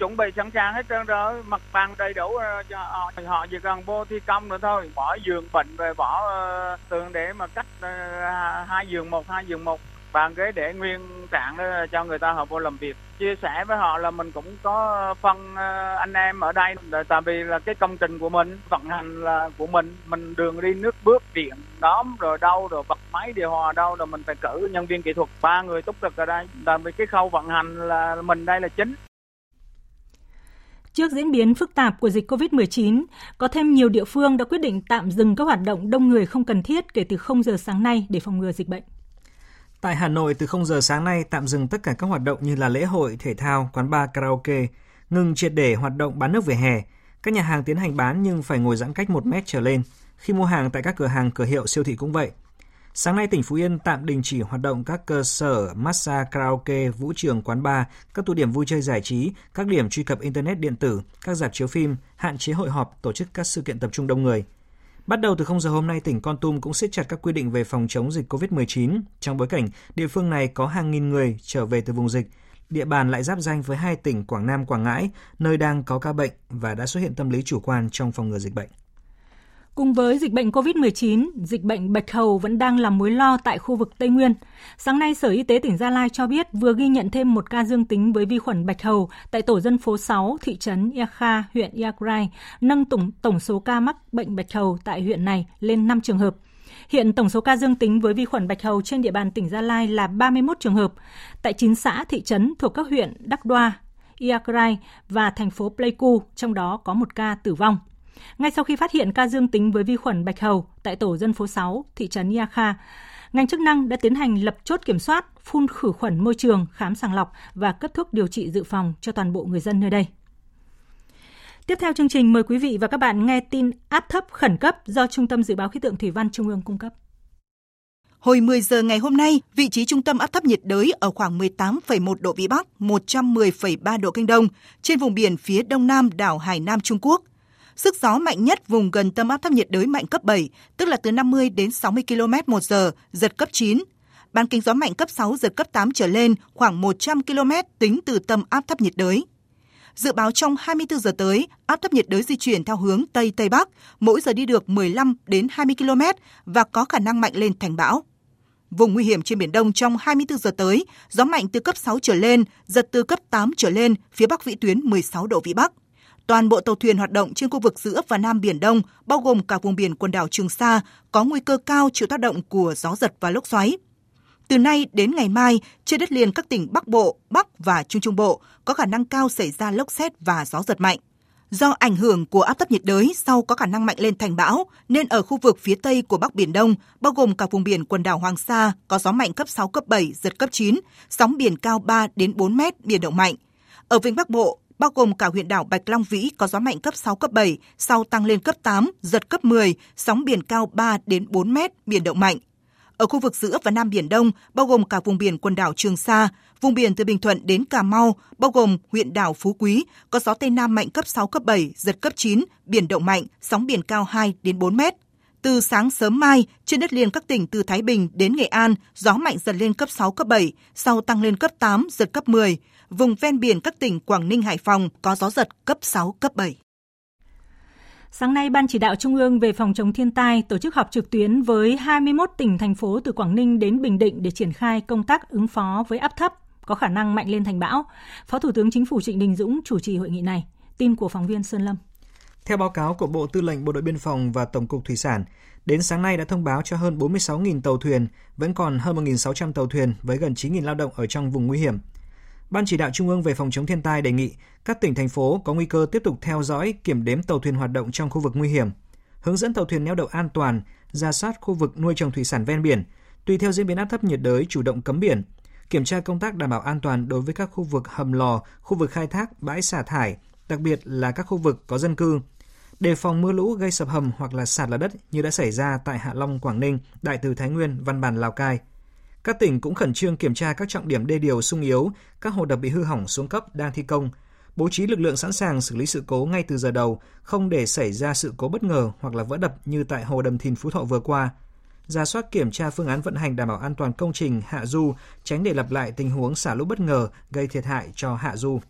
chuẩn bị sẵn sàng hết trơn rồi mặt bằng đầy đủ ờ, cho ờ, họ, họ chỉ cần vô thi công nữa thôi bỏ giường bệnh về bỏ ờ, tường để mà cách hai giường một hai giường một bàn ghế để nguyên trạng ờ, cho người ta họ vô làm việc. Chia sẻ với họ là mình cũng có phân ờ, anh em ở đây. Tại vì là cái công trình của mình vận hành là của mình mình đường đi nước bước điện đóm rồi đâu rồi bật máy điều hòa đâu rồi mình phải cử nhân viên kỹ thuật. Ba người túc trực ở đây. Tại vì cái khâu vận hành là mình đây là chính. Trước diễn biến phức tạp của dịch COVID-19, có thêm nhiều địa phương đã quyết định tạm dừng các hoạt động đông người không cần thiết kể từ 0 giờ sáng nay để phòng ngừa dịch bệnh. Tại Hà Nội, từ 0 giờ sáng nay tạm dừng tất cả các hoạt động như là lễ hội, thể thao, quán bar, karaoke, ngừng triệt để hoạt động bán nước về hè. Các nhà hàng tiến hành bán nhưng phải ngồi giãn cách 1 mét trở lên. Khi mua hàng tại các cửa hàng, cửa hiệu, siêu thị cũng vậy. Sáng nay, tỉnh Phú Yên tạm đình chỉ hoạt động các cơ sở massage, karaoke, vũ trường, quán bar, các tụ điểm vui chơi giải trí, các điểm truy cập Internet điện tử, các dạp chiếu phim, hạn chế hội họp, tổ chức các sự kiện tập trung đông người. Bắt đầu từ 0 giờ hôm nay, tỉnh Con Tum cũng siết chặt các quy định về phòng chống dịch COVID-19 trong bối cảnh địa phương này có hàng nghìn người trở về từ vùng dịch. Địa bàn lại giáp danh với hai tỉnh Quảng Nam, Quảng Ngãi, nơi đang có ca bệnh và đã xuất hiện tâm lý chủ quan trong phòng ngừa dịch bệnh. Cùng với dịch bệnh COVID-19, dịch bệnh bạch hầu vẫn đang là mối lo tại khu vực Tây Nguyên. Sáng nay, Sở Y tế tỉnh Gia Lai cho biết vừa ghi nhận thêm một ca dương tính với vi khuẩn bạch hầu tại tổ dân phố 6, thị trấn Ia Kha, huyện Iagrai, nâng tổng, tổng số ca mắc bệnh bạch hầu tại huyện này lên 5 trường hợp. Hiện tổng số ca dương tính với vi khuẩn bạch hầu trên địa bàn tỉnh Gia Lai là 31 trường hợp, tại 9 xã, thị trấn thuộc các huyện Đắc Đoa, Iagrai và thành phố Pleiku, trong đó có một ca tử vong. Ngay sau khi phát hiện ca dương tính với vi khuẩn bạch hầu tại tổ dân phố 6, thị trấn Ia Kha, ngành chức năng đã tiến hành lập chốt kiểm soát, phun khử khuẩn môi trường, khám sàng lọc và cấp thuốc điều trị dự phòng cho toàn bộ người dân nơi đây. Tiếp theo chương trình mời quý vị và các bạn nghe tin áp thấp khẩn cấp do Trung tâm Dự báo Khí tượng Thủy văn Trung ương cung cấp. Hồi 10 giờ ngày hôm nay, vị trí trung tâm áp thấp nhiệt đới ở khoảng 18,1 độ Vĩ Bắc, 110,3 độ Kinh Đông, trên vùng biển phía đông nam đảo Hải Nam Trung Quốc. Sức gió mạnh nhất vùng gần tâm áp thấp nhiệt đới mạnh cấp 7, tức là từ 50 đến 60 km một giờ, giật cấp 9. Bán kính gió mạnh cấp 6, giật cấp 8 trở lên, khoảng 100 km tính từ tâm áp thấp nhiệt đới. Dự báo trong 24 giờ tới, áp thấp nhiệt đới di chuyển theo hướng Tây Tây Bắc, mỗi giờ đi được 15 đến 20 km và có khả năng mạnh lên thành bão. Vùng nguy hiểm trên Biển Đông trong 24 giờ tới, gió mạnh từ cấp 6 trở lên, giật từ cấp 8 trở lên, phía Bắc vĩ tuyến 16 độ Vĩ Bắc. Toàn bộ tàu thuyền hoạt động trên khu vực giữa và Nam Biển Đông, bao gồm cả vùng biển quần đảo Trường Sa, có nguy cơ cao chịu tác động của gió giật và lốc xoáy. Từ nay đến ngày mai, trên đất liền các tỉnh Bắc Bộ, Bắc và Trung Trung Bộ có khả năng cao xảy ra lốc xét và gió giật mạnh. Do ảnh hưởng của áp thấp nhiệt đới sau có khả năng mạnh lên thành bão, nên ở khu vực phía tây của Bắc Biển Đông, bao gồm cả vùng biển quần đảo Hoàng Sa, có gió mạnh cấp 6, cấp 7, giật cấp 9, sóng biển cao 3 đến 4 mét, biển động mạnh. Ở vịnh Bắc Bộ, bao gồm cả huyện đảo Bạch Long Vĩ có gió mạnh cấp 6, cấp 7, sau tăng lên cấp 8, giật cấp 10, sóng biển cao 3 đến 4 mét, biển động mạnh. Ở khu vực giữa và Nam Biển Đông, bao gồm cả vùng biển quần đảo Trường Sa, vùng biển từ Bình Thuận đến Cà Mau, bao gồm huyện đảo Phú Quý, có gió Tây Nam mạnh cấp 6, cấp 7, giật cấp 9, biển động mạnh, sóng biển cao 2 đến 4 mét. Từ sáng sớm mai, trên đất liền các tỉnh từ Thái Bình đến Nghệ An, gió mạnh dần lên cấp 6, cấp 7, sau tăng lên cấp 8, giật cấp 10. Vùng ven biển các tỉnh Quảng Ninh, Hải Phòng có gió giật cấp 6, cấp 7. Sáng nay, Ban chỉ đạo Trung ương về phòng chống thiên tai tổ chức họp trực tuyến với 21 tỉnh, thành phố từ Quảng Ninh đến Bình Định để triển khai công tác ứng phó với áp thấp có khả năng mạnh lên thành bão. Phó Thủ tướng Chính phủ Trịnh Đình Dũng chủ trì hội nghị này. Tin của phóng viên Sơn Lâm. Theo báo cáo của Bộ Tư lệnh Bộ đội Biên phòng và Tổng cục Thủy sản, đến sáng nay đã thông báo cho hơn 46.000 tàu thuyền, vẫn còn hơn 1.600 tàu thuyền với gần 9.000 lao động ở trong vùng nguy hiểm. Ban chỉ đạo Trung ương về phòng chống thiên tai đề nghị các tỉnh thành phố có nguy cơ tiếp tục theo dõi, kiểm đếm tàu thuyền hoạt động trong khu vực nguy hiểm, hướng dẫn tàu thuyền neo đậu an toàn, ra soát khu vực nuôi trồng thủy sản ven biển, tùy theo diễn biến áp thấp nhiệt đới chủ động cấm biển, kiểm tra công tác đảm bảo an toàn đối với các khu vực hầm lò, khu vực khai thác, bãi xả thải, đặc biệt là các khu vực có dân cư. Đề phòng mưa lũ gây sập hầm hoặc là sạt lở đất như đã xảy ra tại Hạ Long, Quảng Ninh, Đại Từ Thái Nguyên, Văn Bản, Lào Cai. Các tỉnh cũng khẩn trương kiểm tra các trọng điểm đê điều sung yếu, các hồ đập bị hư hỏng xuống cấp đang thi công, bố trí lực lượng sẵn sàng xử lý sự cố ngay từ giờ đầu, không để xảy ra sự cố bất ngờ hoặc là vỡ đập như tại hồ Đầm Thìn Phú Thọ vừa qua. Ra soát kiểm tra phương án vận hành đảm bảo an toàn công trình hạ du, tránh để lặp lại tình huống xả lũ bất ngờ gây thiệt hại cho hạ du.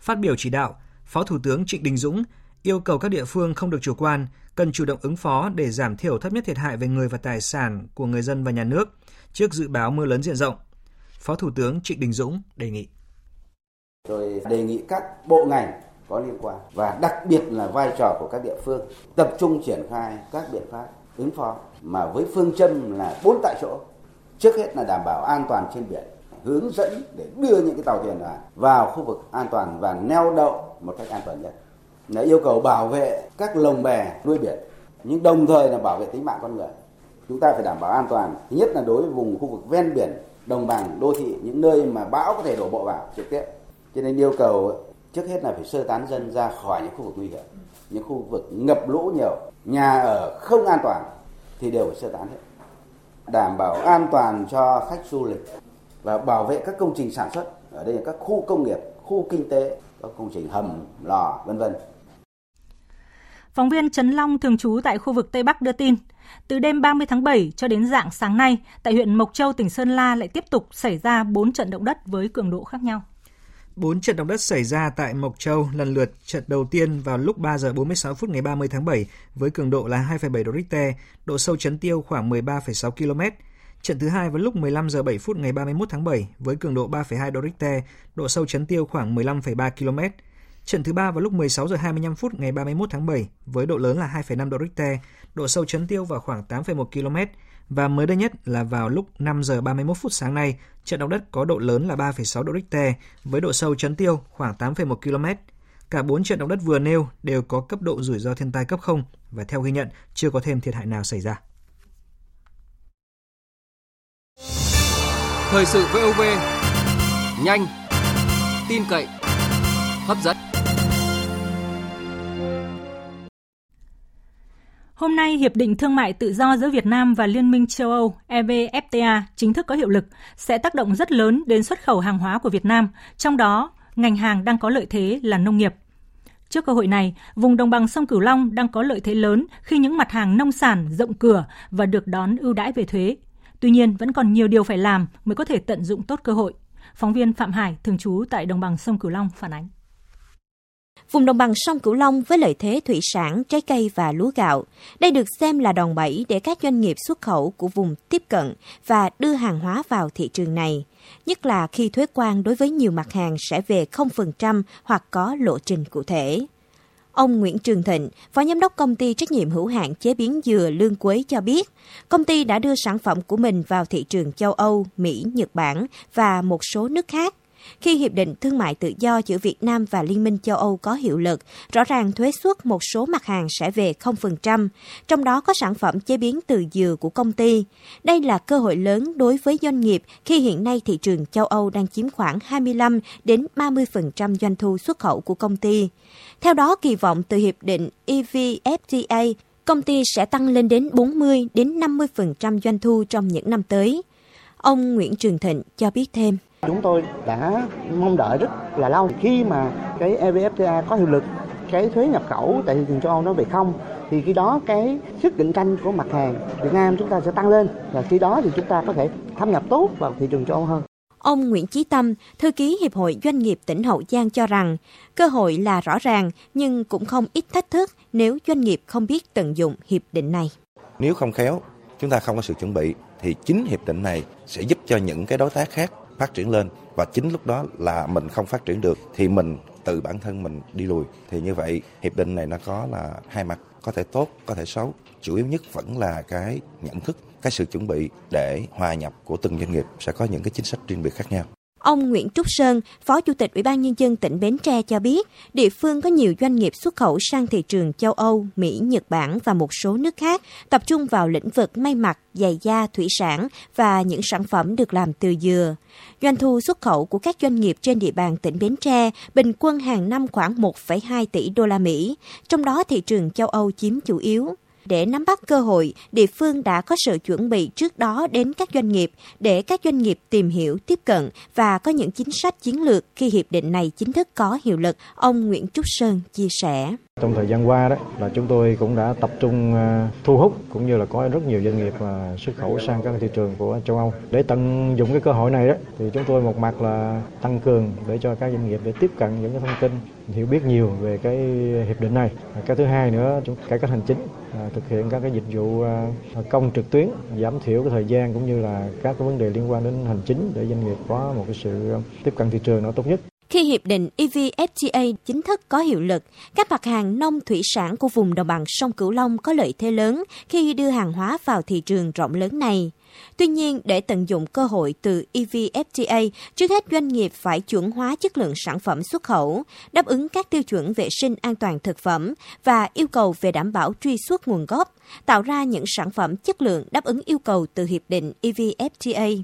Phát biểu chỉ đạo, Phó Thủ tướng Trịnh Đình Dũng yêu cầu các địa phương không được chủ quan, cần chủ động ứng phó để giảm thiểu thấp nhất thiệt hại về người và tài sản của người dân và nhà nước trước dự báo mưa lớn diện rộng. Phó Thủ tướng Trịnh Đình Dũng đề nghị. Tôi đề nghị các bộ ngành có liên quan và đặc biệt là vai trò của các địa phương tập trung triển khai các biện pháp ứng phó mà với phương châm là bốn tại chỗ. Trước hết là đảm bảo an toàn trên biển, hướng dẫn để đưa những cái tàu thuyền vào khu vực an toàn và neo đậu một cách an toàn nhất. Là yêu cầu bảo vệ các lồng bè nuôi biển, nhưng đồng thời là bảo vệ tính mạng con người. Chúng ta phải đảm bảo an toàn, thứ nhất là đối với vùng khu vực ven biển, đồng bằng, đô thị, những nơi mà bão có thể đổ bộ vào trực tiếp. Cho nên yêu cầu trước hết là phải sơ tán dân ra khỏi những khu vực nguy hiểm, những khu vực ngập lũ nhiều, nhà ở không an toàn thì đều phải sơ tán hết. Đảm bảo an toàn cho khách du lịch và bảo vệ các công trình sản xuất ở đây là các khu công nghiệp, khu kinh tế, các công trình hầm, lò, vân vân. Phóng viên Trấn Long thường trú tại khu vực Tây Bắc đưa tin, từ đêm 30 tháng 7 cho đến dạng sáng nay, tại huyện Mộc Châu, tỉnh Sơn La lại tiếp tục xảy ra 4 trận động đất với cường độ khác nhau. 4 trận động đất xảy ra tại Mộc Châu lần lượt trận đầu tiên vào lúc 3 giờ 46 phút ngày 30 tháng 7 với cường độ là 2,7 độ Richter, độ sâu chấn tiêu khoảng 13,6 km. Trận thứ hai vào lúc 15 giờ 7 phút ngày 31 tháng 7 với cường độ 3,2 độ Richter, độ sâu chấn tiêu khoảng 15,3 km. Trận thứ ba vào lúc 16 giờ 25 phút ngày 31 tháng 7 với độ lớn là 2,5 độ Richter, độ sâu chấn tiêu vào khoảng 8,1 km và mới đây nhất là vào lúc 5 giờ 31 phút sáng nay, trận động đất có độ lớn là 3,6 độ Richter với độ sâu chấn tiêu khoảng 8,1 km. Cả 4 trận động đất vừa nêu đều có cấp độ rủi ro thiên tai cấp 0 và theo ghi nhận chưa có thêm thiệt hại nào xảy ra. Thời sự VOV nhanh, tin cậy, hấp dẫn. Hôm nay, Hiệp định Thương mại Tự do giữa Việt Nam và Liên minh châu Âu EVFTA chính thức có hiệu lực, sẽ tác động rất lớn đến xuất khẩu hàng hóa của Việt Nam, trong đó ngành hàng đang có lợi thế là nông nghiệp. Trước cơ hội này, vùng đồng bằng sông Cửu Long đang có lợi thế lớn khi những mặt hàng nông sản rộng cửa và được đón ưu đãi về thuế. Tuy nhiên, vẫn còn nhiều điều phải làm mới có thể tận dụng tốt cơ hội. Phóng viên Phạm Hải, thường trú tại đồng bằng sông Cửu Long phản ánh. Vùng đồng bằng sông Cửu Long với lợi thế thủy sản, trái cây và lúa gạo. Đây được xem là đòn bẩy để các doanh nghiệp xuất khẩu của vùng tiếp cận và đưa hàng hóa vào thị trường này. Nhất là khi thuế quan đối với nhiều mặt hàng sẽ về 0% hoặc có lộ trình cụ thể. Ông Nguyễn Trường Thịnh, Phó Giám đốc Công ty Trách nhiệm hữu hạn chế biến dừa Lương Quế cho biết, công ty đã đưa sản phẩm của mình vào thị trường châu Âu, Mỹ, Nhật Bản và một số nước khác. Khi Hiệp định Thương mại Tự do giữa Việt Nam và Liên minh châu Âu có hiệu lực, rõ ràng thuế suất một số mặt hàng sẽ về 0%, trong đó có sản phẩm chế biến từ dừa của công ty. Đây là cơ hội lớn đối với doanh nghiệp khi hiện nay thị trường châu Âu đang chiếm khoảng 25 đến 30% doanh thu xuất khẩu của công ty. Theo đó, kỳ vọng từ Hiệp định EVFTA, công ty sẽ tăng lên đến 40 đến 50% doanh thu trong những năm tới. Ông Nguyễn Trường Thịnh cho biết thêm. Chúng tôi đã mong đợi rất là lâu khi mà cái EVFTA có hiệu lực cái thuế nhập khẩu tại thị trường châu Âu nó về không thì khi đó cái sức cạnh tranh của mặt hàng Việt Nam chúng ta sẽ tăng lên và khi đó thì chúng ta có thể thâm nhập tốt vào thị trường châu Âu hơn. Ông Nguyễn Chí Tâm, thư ký Hiệp hội Doanh nghiệp tỉnh Hậu Giang cho rằng, cơ hội là rõ ràng nhưng cũng không ít thách thức nếu doanh nghiệp không biết tận dụng hiệp định này. Nếu không khéo, chúng ta không có sự chuẩn bị thì chính hiệp định này sẽ giúp cho những cái đối tác khác phát triển lên và chính lúc đó là mình không phát triển được thì mình, tự bản thân mình đi lùi. Thì như vậy, hiệp định này nó có là hai mặt, có thể tốt, có thể xấu. Chủ yếu nhất vẫn là cái nhận thức, cái sự chuẩn bị để hòa nhập của từng doanh nghiệp sẽ có những cái chính sách riêng biệt khác nhau. Ông Nguyễn Trúc Sơn, Phó Chủ tịch Ủy ban Nhân dân tỉnh Bến Tre cho biết, địa phương có nhiều doanh nghiệp xuất khẩu sang thị trường châu Âu, Mỹ, Nhật Bản và một số nước khác, tập trung vào lĩnh vực may mặc, giày da, thủy sản và những sản phẩm được làm từ dừa. Doanh thu xuất khẩu của các doanh nghiệp trên địa bàn tỉnh Bến Tre bình quân hàng năm khoảng 1,2 tỷ đô la Mỹ, trong đó thị trường châu Âu chiếm chủ yếu. Để nắm bắt cơ hội, địa phương đã có sự chuẩn bị trước đó đến các doanh nghiệp để các doanh nghiệp tìm hiểu, tiếp cận và có những chính sách chiến lược khi hiệp định này chính thức có hiệu lực, ông Nguyễn Trúc Sơn chia sẻ. Trong thời gian qua đó là chúng tôi cũng đã tập trung ờ, thu hút cũng như là có rất nhiều doanh nghiệp ờ, xuất khẩu sang các thị trường của châu Âu. Để tận dụng cái cơ hội này đó thì chúng tôi một mặt là tăng cường để cho các doanh nghiệp để tiếp cận những cái thông tin hiểu biết nhiều về cái hiệp định này. À, cái thứ hai nữa chúng cải cách hành chính à, thực hiện các cái dịch vụ à, công trực tuyến giảm thiểu cái thời gian cũng như là các cái vấn đề liên quan đến hành chính để doanh nghiệp có một cái sự tiếp cận thị trường nó tốt nhất. Khi hiệp định EVFTA chính thức có hiệu lực, các mặt hàng nông thủy sản của vùng đồng bằng sông Cửu Long có lợi thế lớn khi đưa hàng hóa vào thị trường rộng lớn này. Tuy nhiên, để tận dụng cơ hội từ EVFTA, trước hết doanh nghiệp phải chuẩn hóa chất lượng sản phẩm xuất khẩu, đáp ứng các tiêu chuẩn vệ sinh an toàn thực phẩm và yêu cầu về đảm bảo truy xuất nguồn gốc, tạo ra những sản phẩm chất lượng đáp ứng yêu cầu từ hiệp định EVFTA.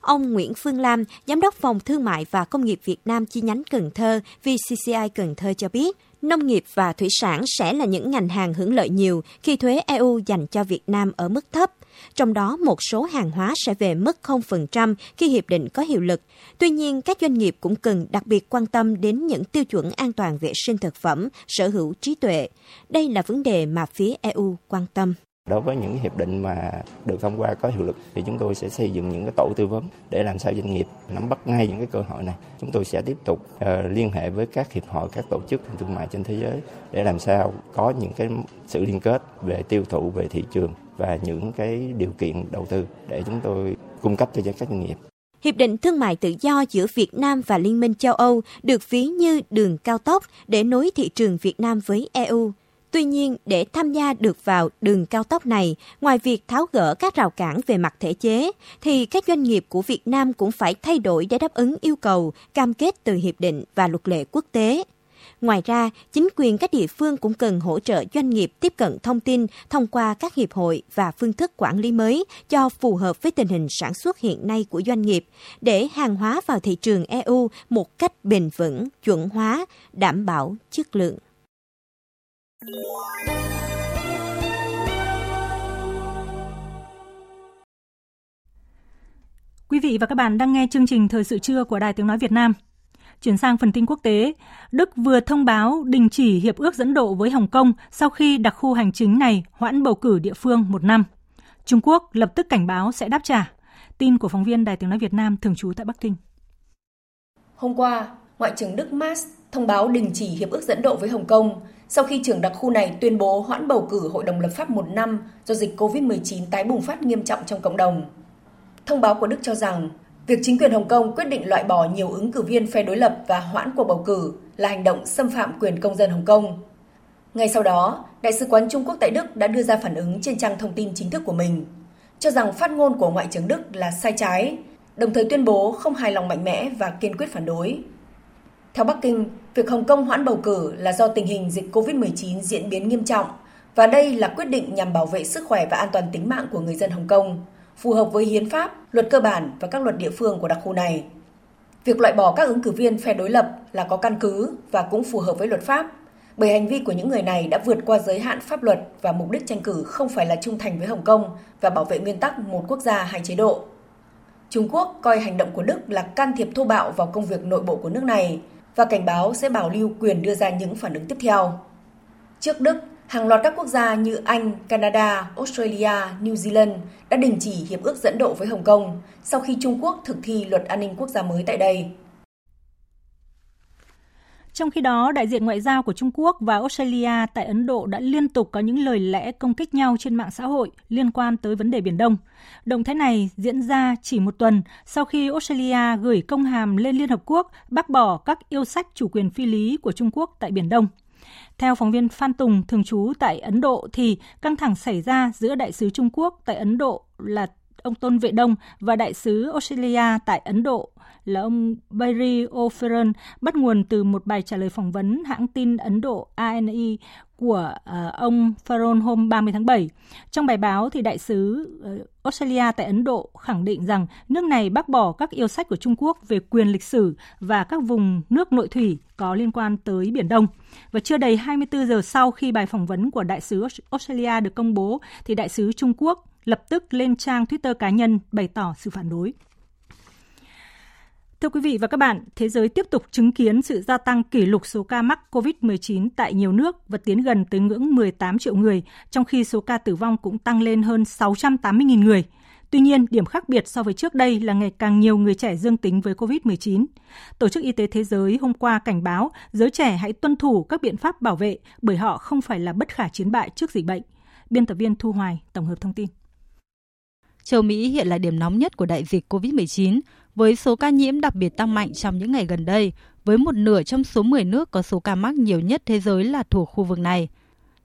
Ông Nguyễn Phương Lam, Giám đốc Phòng Thương mại và Công nghiệp Việt Nam chi nhánh Cần Thơ, VCCI Cần Thơ cho biết, nông nghiệp và thủy sản sẽ là những ngành hàng hưởng lợi nhiều khi thuế EU dành cho Việt Nam ở mức thấp. Trong đó, một số hàng hóa sẽ về mức 0% khi hiệp định có hiệu lực. Tuy nhiên, các doanh nghiệp cũng cần đặc biệt quan tâm đến những tiêu chuẩn an toàn vệ sinh thực phẩm, sở hữu trí tuệ. Đây là vấn đề mà phía EU quan tâm. Đối với những hiệp định mà được thông qua có hiệu lực thì chúng tôi sẽ xây dựng những cái tổ tư vấn để làm sao doanh nghiệp nắm bắt ngay những cái cơ hội này. Chúng tôi sẽ tiếp tục uh, liên hệ với các hiệp hội, các tổ chức thương mại trên thế giới để làm sao có những cái sự liên kết về tiêu thụ, về thị trường và những cái điều kiện đầu tư để chúng tôi cung cấp cho các doanh nghiệp. Hiệp định thương mại tự do giữa Việt Nam và Liên minh châu Âu được ví như đường cao tốc để nối thị trường Việt Nam với EU. Tuy nhiên, để tham gia được vào đường cao tốc này, ngoài việc tháo gỡ các rào cản về mặt thể chế, thì các doanh nghiệp của Việt Nam cũng phải thay đổi để đáp ứng yêu cầu, cam kết từ hiệp định và luật lệ quốc tế. Ngoài ra, chính quyền các địa phương cũng cần hỗ trợ doanh nghiệp tiếp cận thông tin thông qua các hiệp hội và phương thức quản lý mới cho phù hợp với tình hình sản xuất hiện nay của doanh nghiệp để hàng hóa vào thị trường EU một cách bền vững, chuẩn hóa, đảm bảo chất lượng. Quý vị và các bạn đang nghe chương trình Thời sự trưa của Đài Tiếng Nói Việt Nam. Chuyển sang phần tin quốc tế, Đức vừa thông báo đình chỉ hiệp ước dẫn độ với Hồng Kông sau khi đặc khu hành chính này hoãn bầu cử địa phương một năm. Trung Quốc lập tức cảnh báo sẽ đáp trả. Tin của phóng viên Đài Tiếng Nói Việt Nam thường trú tại Bắc Kinh. Hôm qua, Ngoại trưởng Đức Mas thông báo đình chỉ hiệp ước dẫn độ với Hồng Kông sau khi trưởng đặc khu này tuyên bố hoãn bầu cử Hội đồng lập pháp một năm do dịch COVID-19 tái bùng phát nghiêm trọng trong cộng đồng. Thông báo của Đức cho rằng, việc chính quyền Hồng Kông quyết định loại bỏ nhiều ứng cử viên phe đối lập và hoãn cuộc bầu cử là hành động xâm phạm quyền công dân Hồng Kông. Ngay sau đó, Đại sứ quán Trung Quốc tại Đức đã đưa ra phản ứng trên trang thông tin chính thức của mình, cho rằng phát ngôn của Ngoại trưởng Đức là sai trái, đồng thời tuyên bố không hài lòng mạnh mẽ và kiên quyết phản đối. Theo Bắc Kinh, việc Hồng Kông hoãn bầu cử là do tình hình dịch COVID-19 diễn biến nghiêm trọng và đây là quyết định nhằm bảo vệ sức khỏe và an toàn tính mạng của người dân Hồng Kông, phù hợp với hiến pháp, luật cơ bản và các luật địa phương của đặc khu này. Việc loại bỏ các ứng cử viên phe đối lập là có căn cứ và cũng phù hợp với luật pháp, bởi hành vi của những người này đã vượt qua giới hạn pháp luật và mục đích tranh cử không phải là trung thành với Hồng Kông và bảo vệ nguyên tắc một quốc gia hai chế độ. Trung Quốc coi hành động của Đức là can thiệp thô bạo vào công việc nội bộ của nước này và cảnh báo sẽ bảo lưu quyền đưa ra những phản ứng tiếp theo. Trước Đức, hàng loạt các quốc gia như Anh, Canada, Australia, New Zealand đã đình chỉ hiệp ước dẫn độ với Hồng Kông sau khi Trung Quốc thực thi luật an ninh quốc gia mới tại đây. Trong khi đó, đại diện ngoại giao của Trung Quốc và Australia tại Ấn Độ đã liên tục có những lời lẽ công kích nhau trên mạng xã hội liên quan tới vấn đề Biển Đông. Động thái này diễn ra chỉ một tuần sau khi Australia gửi công hàm lên Liên Hợp Quốc bác bỏ các yêu sách chủ quyền phi lý của Trung Quốc tại Biển Đông. Theo phóng viên Phan Tùng, thường trú tại Ấn Độ, thì căng thẳng xảy ra giữa đại sứ Trung Quốc tại Ấn Độ là ông Tôn Vệ Đông và đại sứ Australia tại Ấn Độ là ông Barry O'Ferran bắt nguồn từ một bài trả lời phỏng vấn hãng tin Ấn Độ ANI của uh, ông Farron hôm 30 tháng 7. Trong bài báo thì đại sứ uh, Australia tại Ấn Độ khẳng định rằng nước này bác bỏ các yêu sách của Trung Quốc về quyền lịch sử và các vùng nước nội thủy có liên quan tới Biển Đông. Và chưa đầy 24 giờ sau khi bài phỏng vấn của đại sứ Australia được công bố thì đại sứ Trung Quốc lập tức lên trang Twitter cá nhân bày tỏ sự phản đối. Thưa quý vị và các bạn, thế giới tiếp tục chứng kiến sự gia tăng kỷ lục số ca mắc COVID-19 tại nhiều nước và tiến gần tới ngưỡng 18 triệu người, trong khi số ca tử vong cũng tăng lên hơn 680.000 người. Tuy nhiên, điểm khác biệt so với trước đây là ngày càng nhiều người trẻ dương tính với COVID-19. Tổ chức Y tế Thế giới hôm qua cảnh báo giới trẻ hãy tuân thủ các biện pháp bảo vệ bởi họ không phải là bất khả chiến bại trước dịch bệnh. Biên tập viên Thu Hoài tổng hợp thông tin. Châu Mỹ hiện là điểm nóng nhất của đại dịch COVID-19, với số ca nhiễm đặc biệt tăng mạnh trong những ngày gần đây, với một nửa trong số 10 nước có số ca mắc nhiều nhất thế giới là thuộc khu vực này.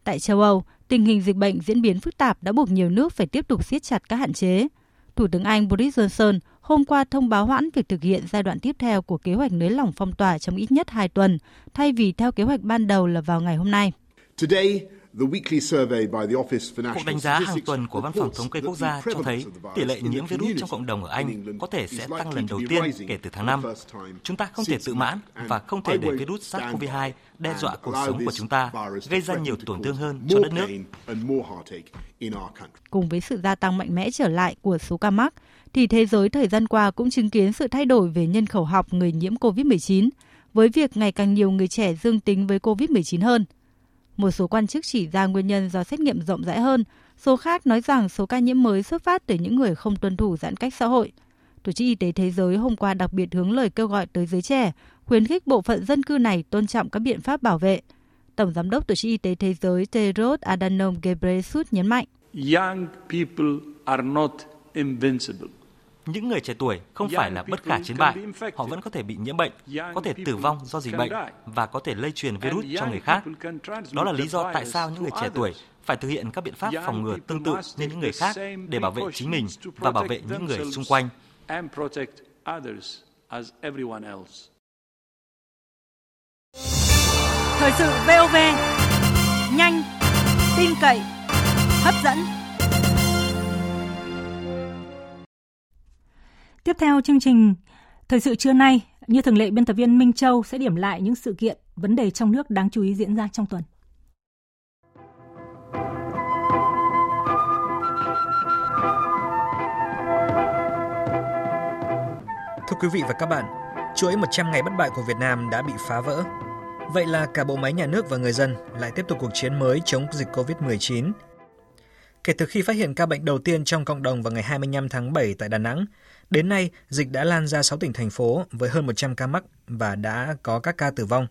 Tại châu Âu, tình hình dịch bệnh diễn biến phức tạp đã buộc nhiều nước phải tiếp tục siết chặt các hạn chế. Thủ tướng Anh Boris Johnson hôm qua thông báo hoãn việc thực hiện giai đoạn tiếp theo của kế hoạch nới lỏng phong tỏa trong ít nhất 2 tuần, thay vì theo kế hoạch ban đầu là vào ngày hôm nay. Today, Cuộc đánh giá hàng tuần của Văn phòng Thống kê Quốc gia cho thấy tỷ lệ nhiễm virus trong cộng đồng ở Anh có thể sẽ tăng lần đầu tiên kể từ tháng 5. Chúng ta không thể tự mãn và không thể để virus SARS-CoV-2 đe dọa cuộc sống của chúng ta, gây ra nhiều tổn thương hơn cho đất nước. Cùng với sự gia tăng mạnh mẽ trở lại của số ca mắc, thì thế giới thời gian qua cũng chứng kiến sự thay đổi về nhân khẩu học người nhiễm COVID-19, với việc ngày càng nhiều người trẻ dương tính với COVID-19 hơn – một số quan chức chỉ ra nguyên nhân do xét nghiệm rộng rãi hơn, số khác nói rằng số ca nhiễm mới xuất phát từ những người không tuân thủ giãn cách xã hội. Tổ chức Y tế Thế giới hôm qua đặc biệt hướng lời kêu gọi tới giới trẻ, khuyến khích bộ phận dân cư này tôn trọng các biện pháp bảo vệ. Tổng giám đốc Tổ chức Y tế Thế giới Tedros Adhanom Ghebreyesus nhấn mạnh. Young people are not invincible. Những người trẻ tuổi không phải là bất khả chiến bại, họ vẫn có thể bị nhiễm bệnh, có thể tử vong do dịch bệnh và có thể lây truyền virus cho người khác. Đó là lý do tại sao những người trẻ tuổi phải thực hiện các biện pháp phòng ngừa tương tự như những người khác để bảo vệ chính mình và bảo vệ những người xung quanh. Thời sự VOV, nhanh, tin cậy, hấp dẫn. Tiếp theo chương trình Thời sự trưa nay, như thường lệ biên tập viên Minh Châu sẽ điểm lại những sự kiện, vấn đề trong nước đáng chú ý diễn ra trong tuần. Thưa quý vị và các bạn, chuỗi 100 ngày bất bại của Việt Nam đã bị phá vỡ. Vậy là cả bộ máy nhà nước và người dân lại tiếp tục cuộc chiến mới chống dịch COVID-19 Kể từ khi phát hiện ca bệnh đầu tiên trong cộng đồng vào ngày 25 tháng 7 tại Đà Nẵng, đến nay dịch đã lan ra 6 tỉnh thành phố với hơn 100 ca mắc và đã có các ca tử vong.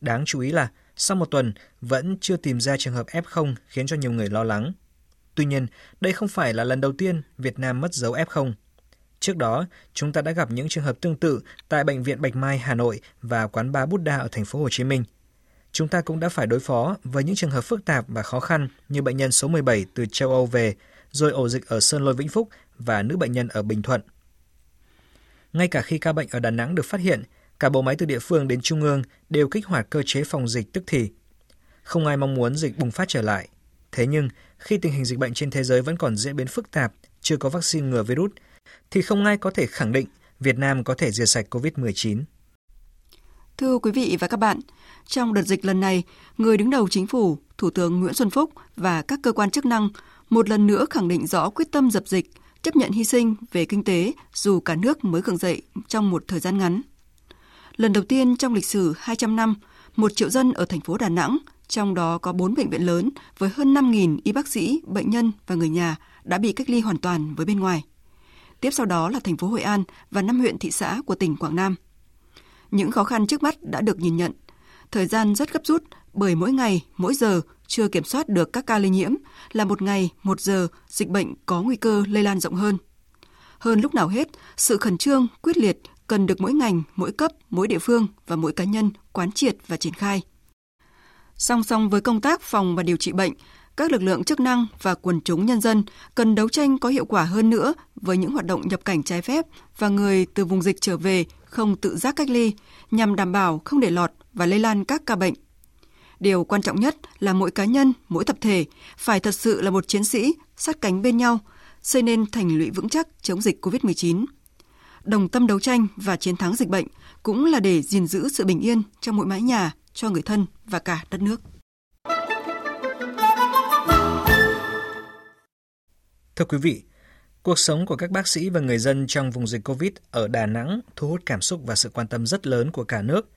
Đáng chú ý là sau một tuần vẫn chưa tìm ra trường hợp F0 khiến cho nhiều người lo lắng. Tuy nhiên, đây không phải là lần đầu tiên Việt Nam mất dấu F0. Trước đó, chúng ta đã gặp những trường hợp tương tự tại bệnh viện Bạch Mai Hà Nội và quán bar Buddha ở thành phố Hồ Chí Minh – chúng ta cũng đã phải đối phó với những trường hợp phức tạp và khó khăn như bệnh nhân số 17 từ châu Âu về, rồi ổ dịch ở Sơn Lôi Vĩnh Phúc và nữ bệnh nhân ở Bình Thuận. Ngay cả khi ca bệnh ở Đà Nẵng được phát hiện, cả bộ máy từ địa phương đến trung ương đều kích hoạt cơ chế phòng dịch tức thì. Không ai mong muốn dịch bùng phát trở lại. Thế nhưng, khi tình hình dịch bệnh trên thế giới vẫn còn diễn biến phức tạp, chưa có vaccine ngừa virus, thì không ai có thể khẳng định Việt Nam có thể diệt sạch COVID-19. Thưa quý vị và các bạn, trong đợt dịch lần này, người đứng đầu chính phủ, Thủ tướng Nguyễn Xuân Phúc và các cơ quan chức năng một lần nữa khẳng định rõ quyết tâm dập dịch, chấp nhận hy sinh về kinh tế dù cả nước mới gượng dậy trong một thời gian ngắn. Lần đầu tiên trong lịch sử 200 năm, một triệu dân ở thành phố Đà Nẵng, trong đó có 4 bệnh viện lớn với hơn 5.000 y bác sĩ, bệnh nhân và người nhà đã bị cách ly hoàn toàn với bên ngoài. Tiếp sau đó là thành phố Hội An và năm huyện thị xã của tỉnh Quảng Nam – những khó khăn trước mắt đã được nhìn nhận. Thời gian rất gấp rút bởi mỗi ngày, mỗi giờ chưa kiểm soát được các ca lây nhiễm là một ngày, một giờ dịch bệnh có nguy cơ lây lan rộng hơn. Hơn lúc nào hết, sự khẩn trương, quyết liệt cần được mỗi ngành, mỗi cấp, mỗi địa phương và mỗi cá nhân quán triệt và triển khai. Song song với công tác phòng và điều trị bệnh, các lực lượng chức năng và quần chúng nhân dân cần đấu tranh có hiệu quả hơn nữa với những hoạt động nhập cảnh trái phép và người từ vùng dịch trở về không tự giác cách ly nhằm đảm bảo không để lọt và lây lan các ca bệnh. Điều quan trọng nhất là mỗi cá nhân, mỗi tập thể phải thật sự là một chiến sĩ sát cánh bên nhau, xây nên thành lũy vững chắc chống dịch COVID-19. Đồng tâm đấu tranh và chiến thắng dịch bệnh cũng là để gìn giữ sự bình yên trong mỗi mái nhà cho người thân và cả đất nước. Thưa quý vị, cuộc sống của các bác sĩ và người dân trong vùng dịch Covid ở Đà Nẵng thu hút cảm xúc và sự quan tâm rất lớn của cả nước.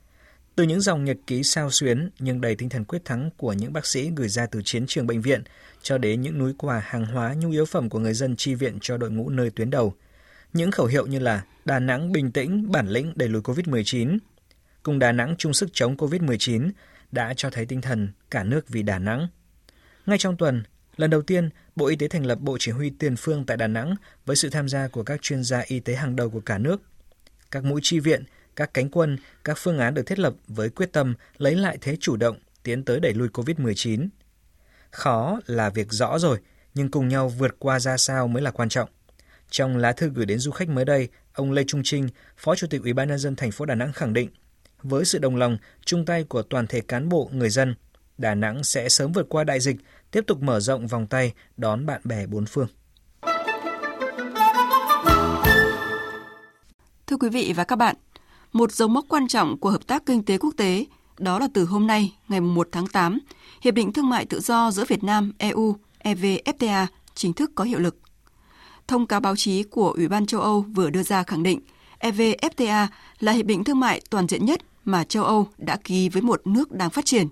Từ những dòng nhật ký sao xuyến nhưng đầy tinh thần quyết thắng của những bác sĩ gửi ra từ chiến trường bệnh viện cho đến những núi quà hàng hóa nhu yếu phẩm của người dân chi viện cho đội ngũ nơi tuyến đầu. Những khẩu hiệu như là Đà Nẵng bình tĩnh, bản lĩnh đẩy lùi Covid-19, cùng Đà Nẵng chung sức chống Covid-19 đã cho thấy tinh thần cả nước vì Đà Nẵng. Ngay trong tuần, lần đầu tiên, Bộ Y tế thành lập Bộ Chỉ huy Tiền phương tại Đà Nẵng với sự tham gia của các chuyên gia y tế hàng đầu của cả nước. Các mũi chi viện, các cánh quân, các phương án được thiết lập với quyết tâm lấy lại thế chủ động, tiến tới đẩy lùi COVID-19. Khó là việc rõ rồi, nhưng cùng nhau vượt qua ra sao mới là quan trọng. Trong lá thư gửi đến du khách mới đây, ông Lê Trung Trinh, Phó Chủ tịch Ủy ban nhân dân thành phố Đà Nẵng khẳng định, với sự đồng lòng, chung tay của toàn thể cán bộ, người dân, Đà Nẵng sẽ sớm vượt qua đại dịch, tiếp tục mở rộng vòng tay đón bạn bè bốn phương. Thưa quý vị và các bạn, một dấu mốc quan trọng của hợp tác kinh tế quốc tế đó là từ hôm nay, ngày 1 tháng 8, Hiệp định Thương mại Tự do giữa Việt Nam, EU, EVFTA chính thức có hiệu lực. Thông cáo báo chí của Ủy ban châu Âu vừa đưa ra khẳng định EVFTA là hiệp định thương mại toàn diện nhất mà châu Âu đã ký với một nước đang phát triển,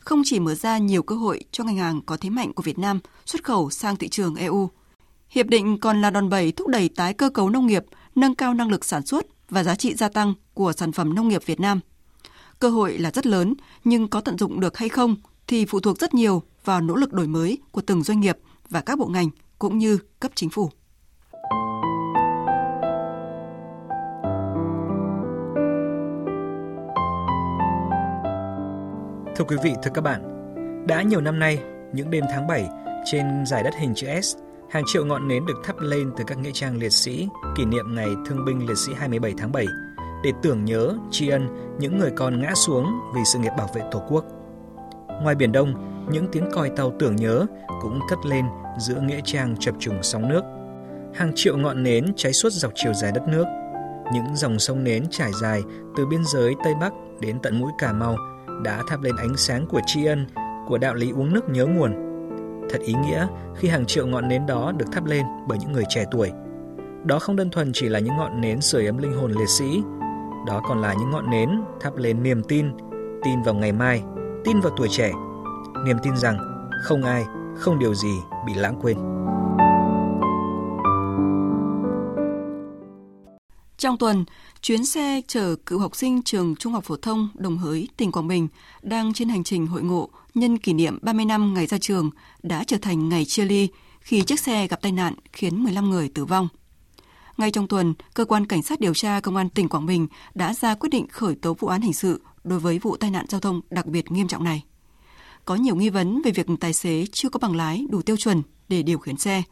không chỉ mở ra nhiều cơ hội cho ngành hàng có thế mạnh của Việt Nam xuất khẩu sang thị trường EU. Hiệp định còn là đòn bẩy thúc đẩy tái cơ cấu nông nghiệp, nâng cao năng lực sản xuất và giá trị gia tăng của sản phẩm nông nghiệp Việt Nam. Cơ hội là rất lớn, nhưng có tận dụng được hay không thì phụ thuộc rất nhiều vào nỗ lực đổi mới của từng doanh nghiệp và các bộ ngành cũng như cấp chính phủ. Thưa quý vị, thưa các bạn, đã nhiều năm nay, những đêm tháng 7, trên giải đất hình chữ S, hàng triệu ngọn nến được thắp lên từ các nghĩa trang liệt sĩ kỷ niệm ngày Thương binh Liệt sĩ 27 tháng 7 để tưởng nhớ, tri ân những người con ngã xuống vì sự nghiệp bảo vệ Tổ quốc. Ngoài Biển Đông, những tiếng còi tàu tưởng nhớ cũng cất lên giữa nghĩa trang chập trùng sóng nước. Hàng triệu ngọn nến cháy suốt dọc chiều dài đất nước. Những dòng sông nến trải dài từ biên giới Tây Bắc đến tận mũi Cà Mau đã thắp lên ánh sáng của tri ân, của đạo lý uống nước nhớ nguồn. Thật ý nghĩa khi hàng triệu ngọn nến đó được thắp lên bởi những người trẻ tuổi. Đó không đơn thuần chỉ là những ngọn nến sưởi ấm linh hồn liệt sĩ, đó còn là những ngọn nến thắp lên niềm tin, tin vào ngày mai, tin vào tuổi trẻ, niềm tin rằng không ai, không điều gì bị lãng quên. Trong tuần, chuyến xe chở cựu học sinh trường Trung học phổ thông Đồng Hới, tỉnh Quảng Bình đang trên hành trình hội ngộ nhân kỷ niệm 30 năm ngày ra trường đã trở thành ngày chia ly khi chiếc xe gặp tai nạn khiến 15 người tử vong. Ngay trong tuần, cơ quan cảnh sát điều tra công an tỉnh Quảng Bình đã ra quyết định khởi tố vụ án hình sự đối với vụ tai nạn giao thông đặc biệt nghiêm trọng này. Có nhiều nghi vấn về việc tài xế chưa có bằng lái đủ tiêu chuẩn để điều khiển xe.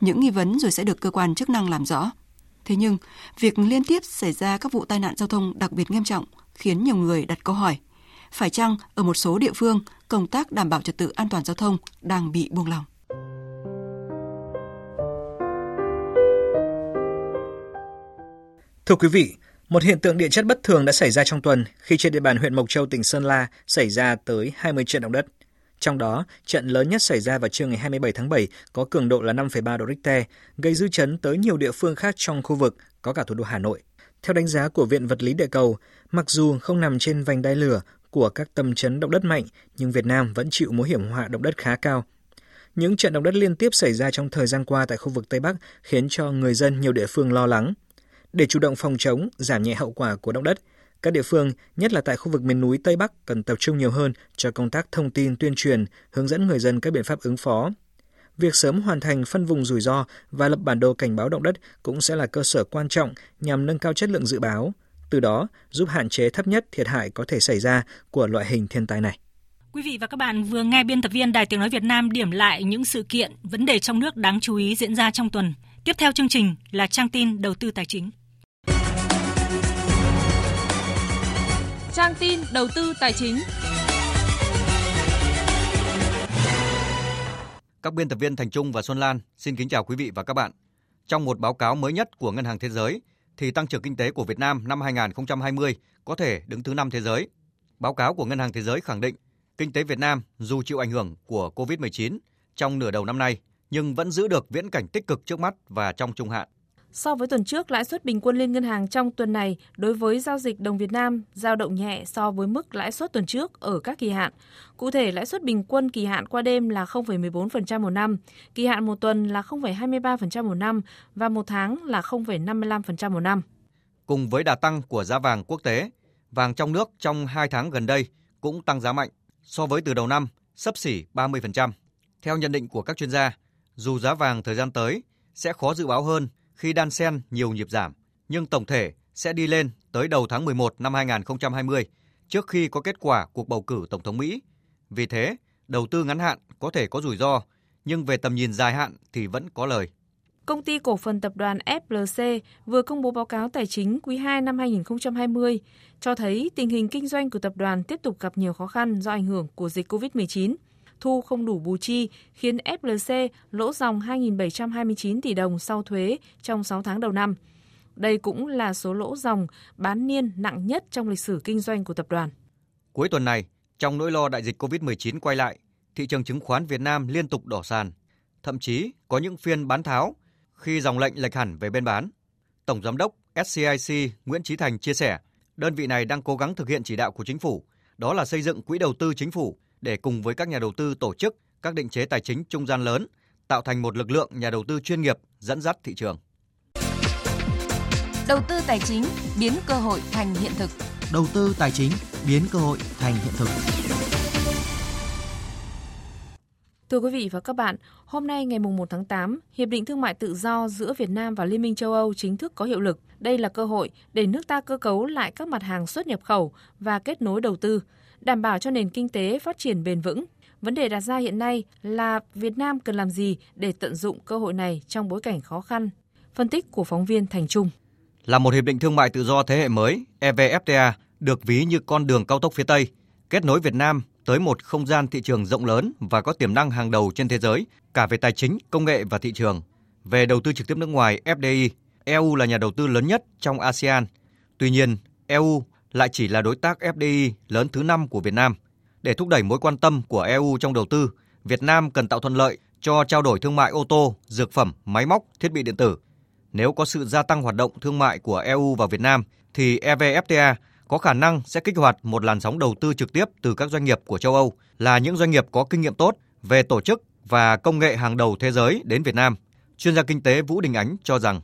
Những nghi vấn rồi sẽ được cơ quan chức năng làm rõ. Thế nhưng, việc liên tiếp xảy ra các vụ tai nạn giao thông đặc biệt nghiêm trọng khiến nhiều người đặt câu hỏi. Phải chăng ở một số địa phương, công tác đảm bảo trật tự an toàn giao thông đang bị buông lỏng? Thưa quý vị, một hiện tượng địa chất bất thường đã xảy ra trong tuần khi trên địa bàn huyện Mộc Châu, tỉnh Sơn La xảy ra tới 20 trận động đất. Trong đó, trận lớn nhất xảy ra vào trưa ngày 27 tháng 7 có cường độ là 5,3 độ Richter, gây dư chấn tới nhiều địa phương khác trong khu vực, có cả thủ đô Hà Nội. Theo đánh giá của Viện Vật lý Địa cầu, mặc dù không nằm trên vành đai lửa của các tâm chấn động đất mạnh, nhưng Việt Nam vẫn chịu mối hiểm họa động đất khá cao. Những trận động đất liên tiếp xảy ra trong thời gian qua tại khu vực Tây Bắc khiến cho người dân nhiều địa phương lo lắng. Để chủ động phòng chống, giảm nhẹ hậu quả của động đất, các địa phương, nhất là tại khu vực miền núi Tây Bắc cần tập trung nhiều hơn cho công tác thông tin tuyên truyền, hướng dẫn người dân các biện pháp ứng phó. Việc sớm hoàn thành phân vùng rủi ro và lập bản đồ cảnh báo động đất cũng sẽ là cơ sở quan trọng nhằm nâng cao chất lượng dự báo, từ đó giúp hạn chế thấp nhất thiệt hại có thể xảy ra của loại hình thiên tai này. Quý vị và các bạn vừa nghe biên tập viên Đài Tiếng Nói Việt Nam điểm lại những sự kiện, vấn đề trong nước đáng chú ý diễn ra trong tuần. Tiếp theo chương trình là trang tin đầu tư tài chính. Trang tin đầu tư tài chính. Các biên tập viên Thành Trung và Xuân Lan xin kính chào quý vị và các bạn. Trong một báo cáo mới nhất của Ngân hàng Thế giới, thì tăng trưởng kinh tế của Việt Nam năm 2020 có thể đứng thứ năm thế giới. Báo cáo của Ngân hàng Thế giới khẳng định kinh tế Việt Nam dù chịu ảnh hưởng của COVID-19 trong nửa đầu năm nay nhưng vẫn giữ được viễn cảnh tích cực trước mắt và trong trung hạn. So với tuần trước, lãi suất bình quân liên ngân hàng trong tuần này đối với giao dịch đồng Việt Nam giao động nhẹ so với mức lãi suất tuần trước ở các kỳ hạn. Cụ thể, lãi suất bình quân kỳ hạn qua đêm là 0,14% một năm, kỳ hạn một tuần là 0,23% một năm và một tháng là 0,55% một năm. Cùng với đà tăng của giá vàng quốc tế, vàng trong nước trong 2 tháng gần đây cũng tăng giá mạnh so với từ đầu năm, sấp xỉ 30%. Theo nhận định của các chuyên gia, dù giá vàng thời gian tới sẽ khó dự báo hơn khi đan xen nhiều nhịp giảm, nhưng tổng thể sẽ đi lên tới đầu tháng 11 năm 2020 trước khi có kết quả cuộc bầu cử tổng thống Mỹ. Vì thế, đầu tư ngắn hạn có thể có rủi ro, nhưng về tầm nhìn dài hạn thì vẫn có lời. Công ty cổ phần tập đoàn FLC vừa công bố báo cáo tài chính quý 2 năm 2020 cho thấy tình hình kinh doanh của tập đoàn tiếp tục gặp nhiều khó khăn do ảnh hưởng của dịch COVID-19 thu không đủ bù chi, khiến FLC lỗ dòng 2.729 tỷ đồng sau thuế trong 6 tháng đầu năm. Đây cũng là số lỗ dòng bán niên nặng nhất trong lịch sử kinh doanh của tập đoàn. Cuối tuần này, trong nỗi lo đại dịch COVID-19 quay lại, thị trường chứng khoán Việt Nam liên tục đỏ sàn. Thậm chí có những phiên bán tháo khi dòng lệnh lệch hẳn về bên bán. Tổng giám đốc SCIC Nguyễn Chí Thành chia sẻ, đơn vị này đang cố gắng thực hiện chỉ đạo của chính phủ, đó là xây dựng quỹ đầu tư chính phủ để cùng với các nhà đầu tư tổ chức các định chế tài chính trung gian lớn, tạo thành một lực lượng nhà đầu tư chuyên nghiệp dẫn dắt thị trường. Đầu tư tài chính biến cơ hội thành hiện thực. Đầu tư tài chính biến cơ hội thành hiện thực. Thưa quý vị và các bạn, hôm nay ngày 1 tháng 8, Hiệp định Thương mại Tự do giữa Việt Nam và Liên minh châu Âu chính thức có hiệu lực. Đây là cơ hội để nước ta cơ cấu lại các mặt hàng xuất nhập khẩu và kết nối đầu tư, đảm bảo cho nền kinh tế phát triển bền vững. Vấn đề đặt ra hiện nay là Việt Nam cần làm gì để tận dụng cơ hội này trong bối cảnh khó khăn. Phân tích của phóng viên Thành Trung. Là một hiệp định thương mại tự do thế hệ mới, EVFTA được ví như con đường cao tốc phía Tây, kết nối Việt Nam tới một không gian thị trường rộng lớn và có tiềm năng hàng đầu trên thế giới, cả về tài chính, công nghệ và thị trường. Về đầu tư trực tiếp nước ngoài FDI, EU là nhà đầu tư lớn nhất trong ASEAN. Tuy nhiên, EU lại chỉ là đối tác FDI lớn thứ năm của Việt Nam. Để thúc đẩy mối quan tâm của EU trong đầu tư, Việt Nam cần tạo thuận lợi cho trao đổi thương mại ô tô, dược phẩm, máy móc, thiết bị điện tử. Nếu có sự gia tăng hoạt động thương mại của EU vào Việt Nam, thì EVFTA có khả năng sẽ kích hoạt một làn sóng đầu tư trực tiếp từ các doanh nghiệp của châu Âu là những doanh nghiệp có kinh nghiệm tốt về tổ chức và công nghệ hàng đầu thế giới đến Việt Nam. Chuyên gia kinh tế Vũ Đình Ánh cho rằng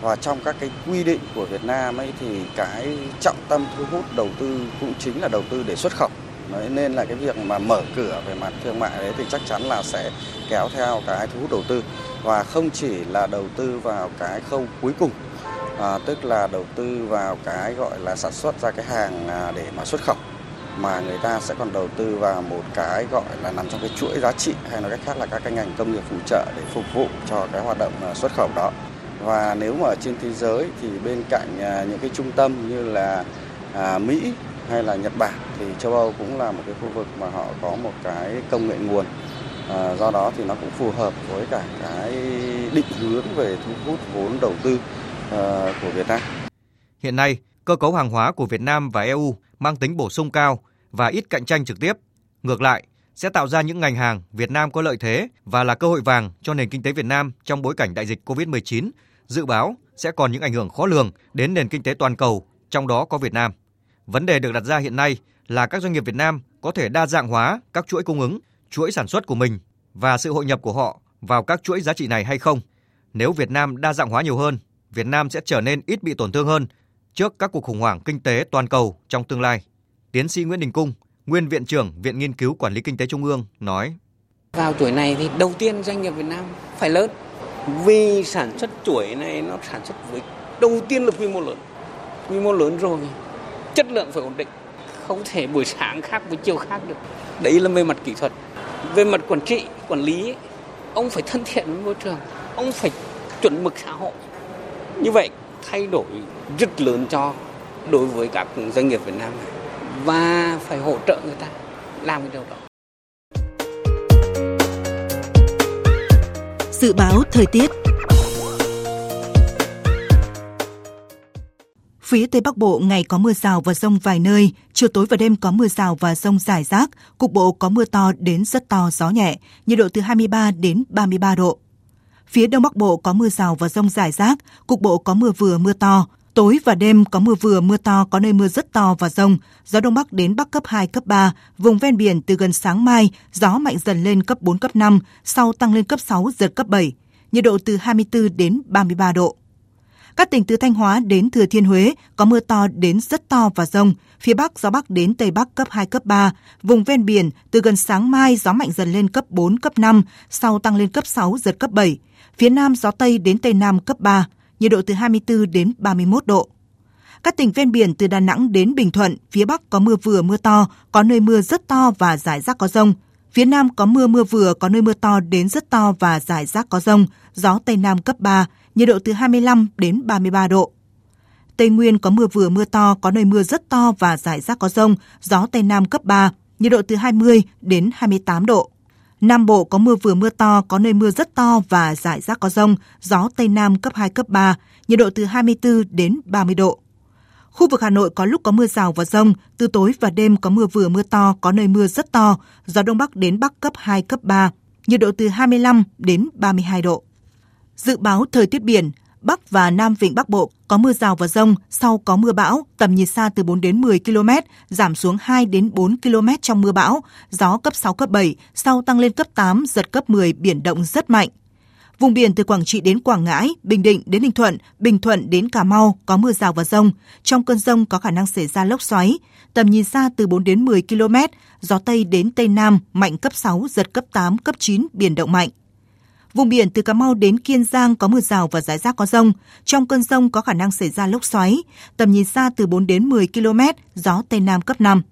và trong các cái quy định của Việt Nam ấy thì cái trọng tâm thu hút đầu tư cũng chính là đầu tư để xuất khẩu. Đấy, nên là cái việc mà mở cửa về mặt thương mại đấy thì chắc chắn là sẽ kéo theo cái thu hút đầu tư và không chỉ là đầu tư vào cái khâu cuối cùng à, tức là đầu tư vào cái gọi là sản xuất ra cái hàng à, để mà xuất khẩu mà người ta sẽ còn đầu tư vào một cái gọi là nằm trong cái chuỗi giá trị hay nói cách khác là các cái ngành công nghiệp phụ trợ để phục vụ cho cái hoạt động à, xuất khẩu đó và nếu mà ở trên thế giới thì bên cạnh à, những cái trung tâm như là à, Mỹ hay là Nhật Bản thì châu Âu cũng là một cái khu vực mà họ có một cái công nghệ nguồn à, do đó thì nó cũng phù hợp với cả cái định hướng về thu hút vốn đầu tư à, của Việt Nam. Hiện nay, cơ cấu hàng hóa của Việt Nam và EU mang tính bổ sung cao và ít cạnh tranh trực tiếp. Ngược lại, sẽ tạo ra những ngành hàng Việt Nam có lợi thế và là cơ hội vàng cho nền kinh tế Việt Nam trong bối cảnh đại dịch COVID-19 dự báo sẽ còn những ảnh hưởng khó lường đến nền kinh tế toàn cầu, trong đó có Việt Nam. Vấn đề được đặt ra hiện nay là các doanh nghiệp Việt Nam có thể đa dạng hóa các chuỗi cung ứng, chuỗi sản xuất của mình và sự hội nhập của họ vào các chuỗi giá trị này hay không. Nếu Việt Nam đa dạng hóa nhiều hơn, Việt Nam sẽ trở nên ít bị tổn thương hơn trước các cuộc khủng hoảng kinh tế toàn cầu trong tương lai. Tiến sĩ Nguyễn Đình Cung, nguyên viện trưởng Viện Nghiên cứu Quản lý Kinh tế Trung ương nói: Vào tuổi này thì đầu tiên doanh nghiệp Việt Nam phải lớn vì sản xuất chuỗi này nó sản xuất với đầu tiên là quy mô lớn quy mô lớn rồi chất lượng phải ổn định không thể buổi sáng khác với chiều khác được. Đấy là về mặt kỹ thuật. Về mặt quản trị, quản lý, ông phải thân thiện với môi trường, ông phải chuẩn mực xã hội. Như vậy thay đổi rất lớn cho đối với các doanh nghiệp Việt Nam này và phải hỗ trợ người ta làm cái điều đó. Dự báo thời tiết Phía Tây Bắc Bộ ngày có mưa rào và rông vài nơi, chiều tối và đêm có mưa rào và rông rải rác, cục bộ có mưa to đến rất to gió nhẹ, nhiệt độ từ 23 đến 33 độ. Phía Đông Bắc Bộ có mưa rào và rông rải rác, cục bộ có mưa vừa mưa to, Tối và đêm có mưa vừa mưa to, có nơi mưa rất to và rông, gió đông bắc đến bắc cấp 2, cấp 3, vùng ven biển từ gần sáng mai, gió mạnh dần lên cấp 4, cấp 5, sau tăng lên cấp 6, giật cấp 7, nhiệt độ từ 24 đến 33 độ. Các tỉnh từ Thanh Hóa đến Thừa Thiên Huế có mưa to đến rất to và rông, phía Bắc gió Bắc đến Tây Bắc cấp 2, cấp 3, vùng ven biển từ gần sáng mai gió mạnh dần lên cấp 4, cấp 5, sau tăng lên cấp 6, giật cấp 7, phía Nam gió Tây đến Tây Nam cấp 3, nhiệt độ từ 24 đến 31 độ. Các tỉnh ven biển từ Đà Nẵng đến Bình Thuận, phía Bắc có mưa vừa mưa to, có nơi mưa rất to và rải rác có rông. Phía Nam có mưa mưa vừa, có nơi mưa to đến rất to và rải rác có rông, gió Tây Nam cấp 3, nhiệt độ từ 25 đến 33 độ. Tây Nguyên có mưa vừa mưa to, có nơi mưa rất to và rải rác có rông, gió Tây Nam cấp 3, nhiệt độ từ 20 đến 28 độ. Nam Bộ có mưa vừa mưa to, có nơi mưa rất to và rải rác có rông, gió Tây Nam cấp 2, cấp 3, nhiệt độ từ 24 đến 30 độ. Khu vực Hà Nội có lúc có mưa rào và rông, từ tối và đêm có mưa vừa mưa to, có nơi mưa rất to, gió Đông Bắc đến Bắc cấp 2, cấp 3, nhiệt độ từ 25 đến 32 độ. Dự báo thời tiết biển, Bắc và Nam Vịnh Bắc Bộ có mưa rào và rông, sau có mưa bão, tầm nhìn xa từ 4 đến 10 km, giảm xuống 2 đến 4 km trong mưa bão, gió cấp 6, cấp 7, sau tăng lên cấp 8, giật cấp 10, biển động rất mạnh. Vùng biển từ Quảng Trị đến Quảng Ngãi, Bình Định đến Ninh Thuận, Bình Thuận đến Cà Mau có mưa rào và rông. Trong cơn rông có khả năng xảy ra lốc xoáy. Tầm nhìn xa từ 4 đến 10 km, gió Tây đến Tây Nam mạnh cấp 6, giật cấp 8, cấp 9, biển động mạnh. Vùng biển từ Cà Mau đến Kiên Giang có mưa rào và rải rác có rông. Trong cơn rông có khả năng xảy ra lốc xoáy. Tầm nhìn xa từ 4 đến 10 km, gió Tây Nam cấp 5.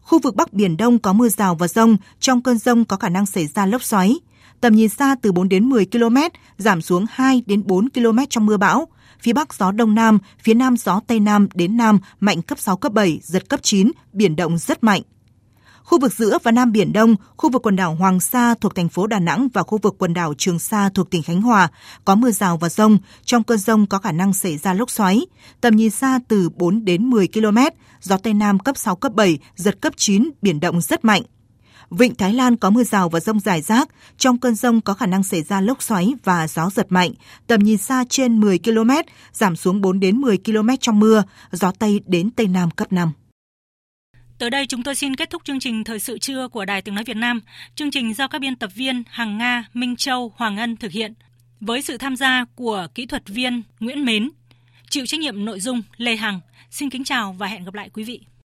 Khu vực Bắc Biển Đông có mưa rào và rông. Trong cơn rông có khả năng xảy ra lốc xoáy. Tầm nhìn xa từ 4 đến 10 km, giảm xuống 2 đến 4 km trong mưa bão. Phía Bắc gió Đông Nam, phía Nam gió Tây Nam đến Nam mạnh cấp 6, cấp 7, giật cấp 9, biển động rất mạnh. Khu vực giữa và Nam Biển Đông, khu vực quần đảo Hoàng Sa thuộc thành phố Đà Nẵng và khu vực quần đảo Trường Sa thuộc tỉnh Khánh Hòa có mưa rào và rông. Trong cơn rông có khả năng xảy ra lốc xoáy. Tầm nhìn xa từ 4 đến 10 km, gió Tây Nam cấp 6, cấp 7, giật cấp 9, biển động rất mạnh. Vịnh Thái Lan có mưa rào và rông rải rác. Trong cơn rông có khả năng xảy ra lốc xoáy và gió giật mạnh. Tầm nhìn xa trên 10 km, giảm xuống 4 đến 10 km trong mưa. Gió Tây đến Tây Nam cấp 5. Tới đây chúng tôi xin kết thúc chương trình Thời sự trưa của Đài Tiếng Nói Việt Nam. Chương trình do các biên tập viên Hằng Nga, Minh Châu, Hoàng Ân thực hiện. Với sự tham gia của kỹ thuật viên Nguyễn Mến, chịu trách nhiệm nội dung Lê Hằng. Xin kính chào và hẹn gặp lại quý vị.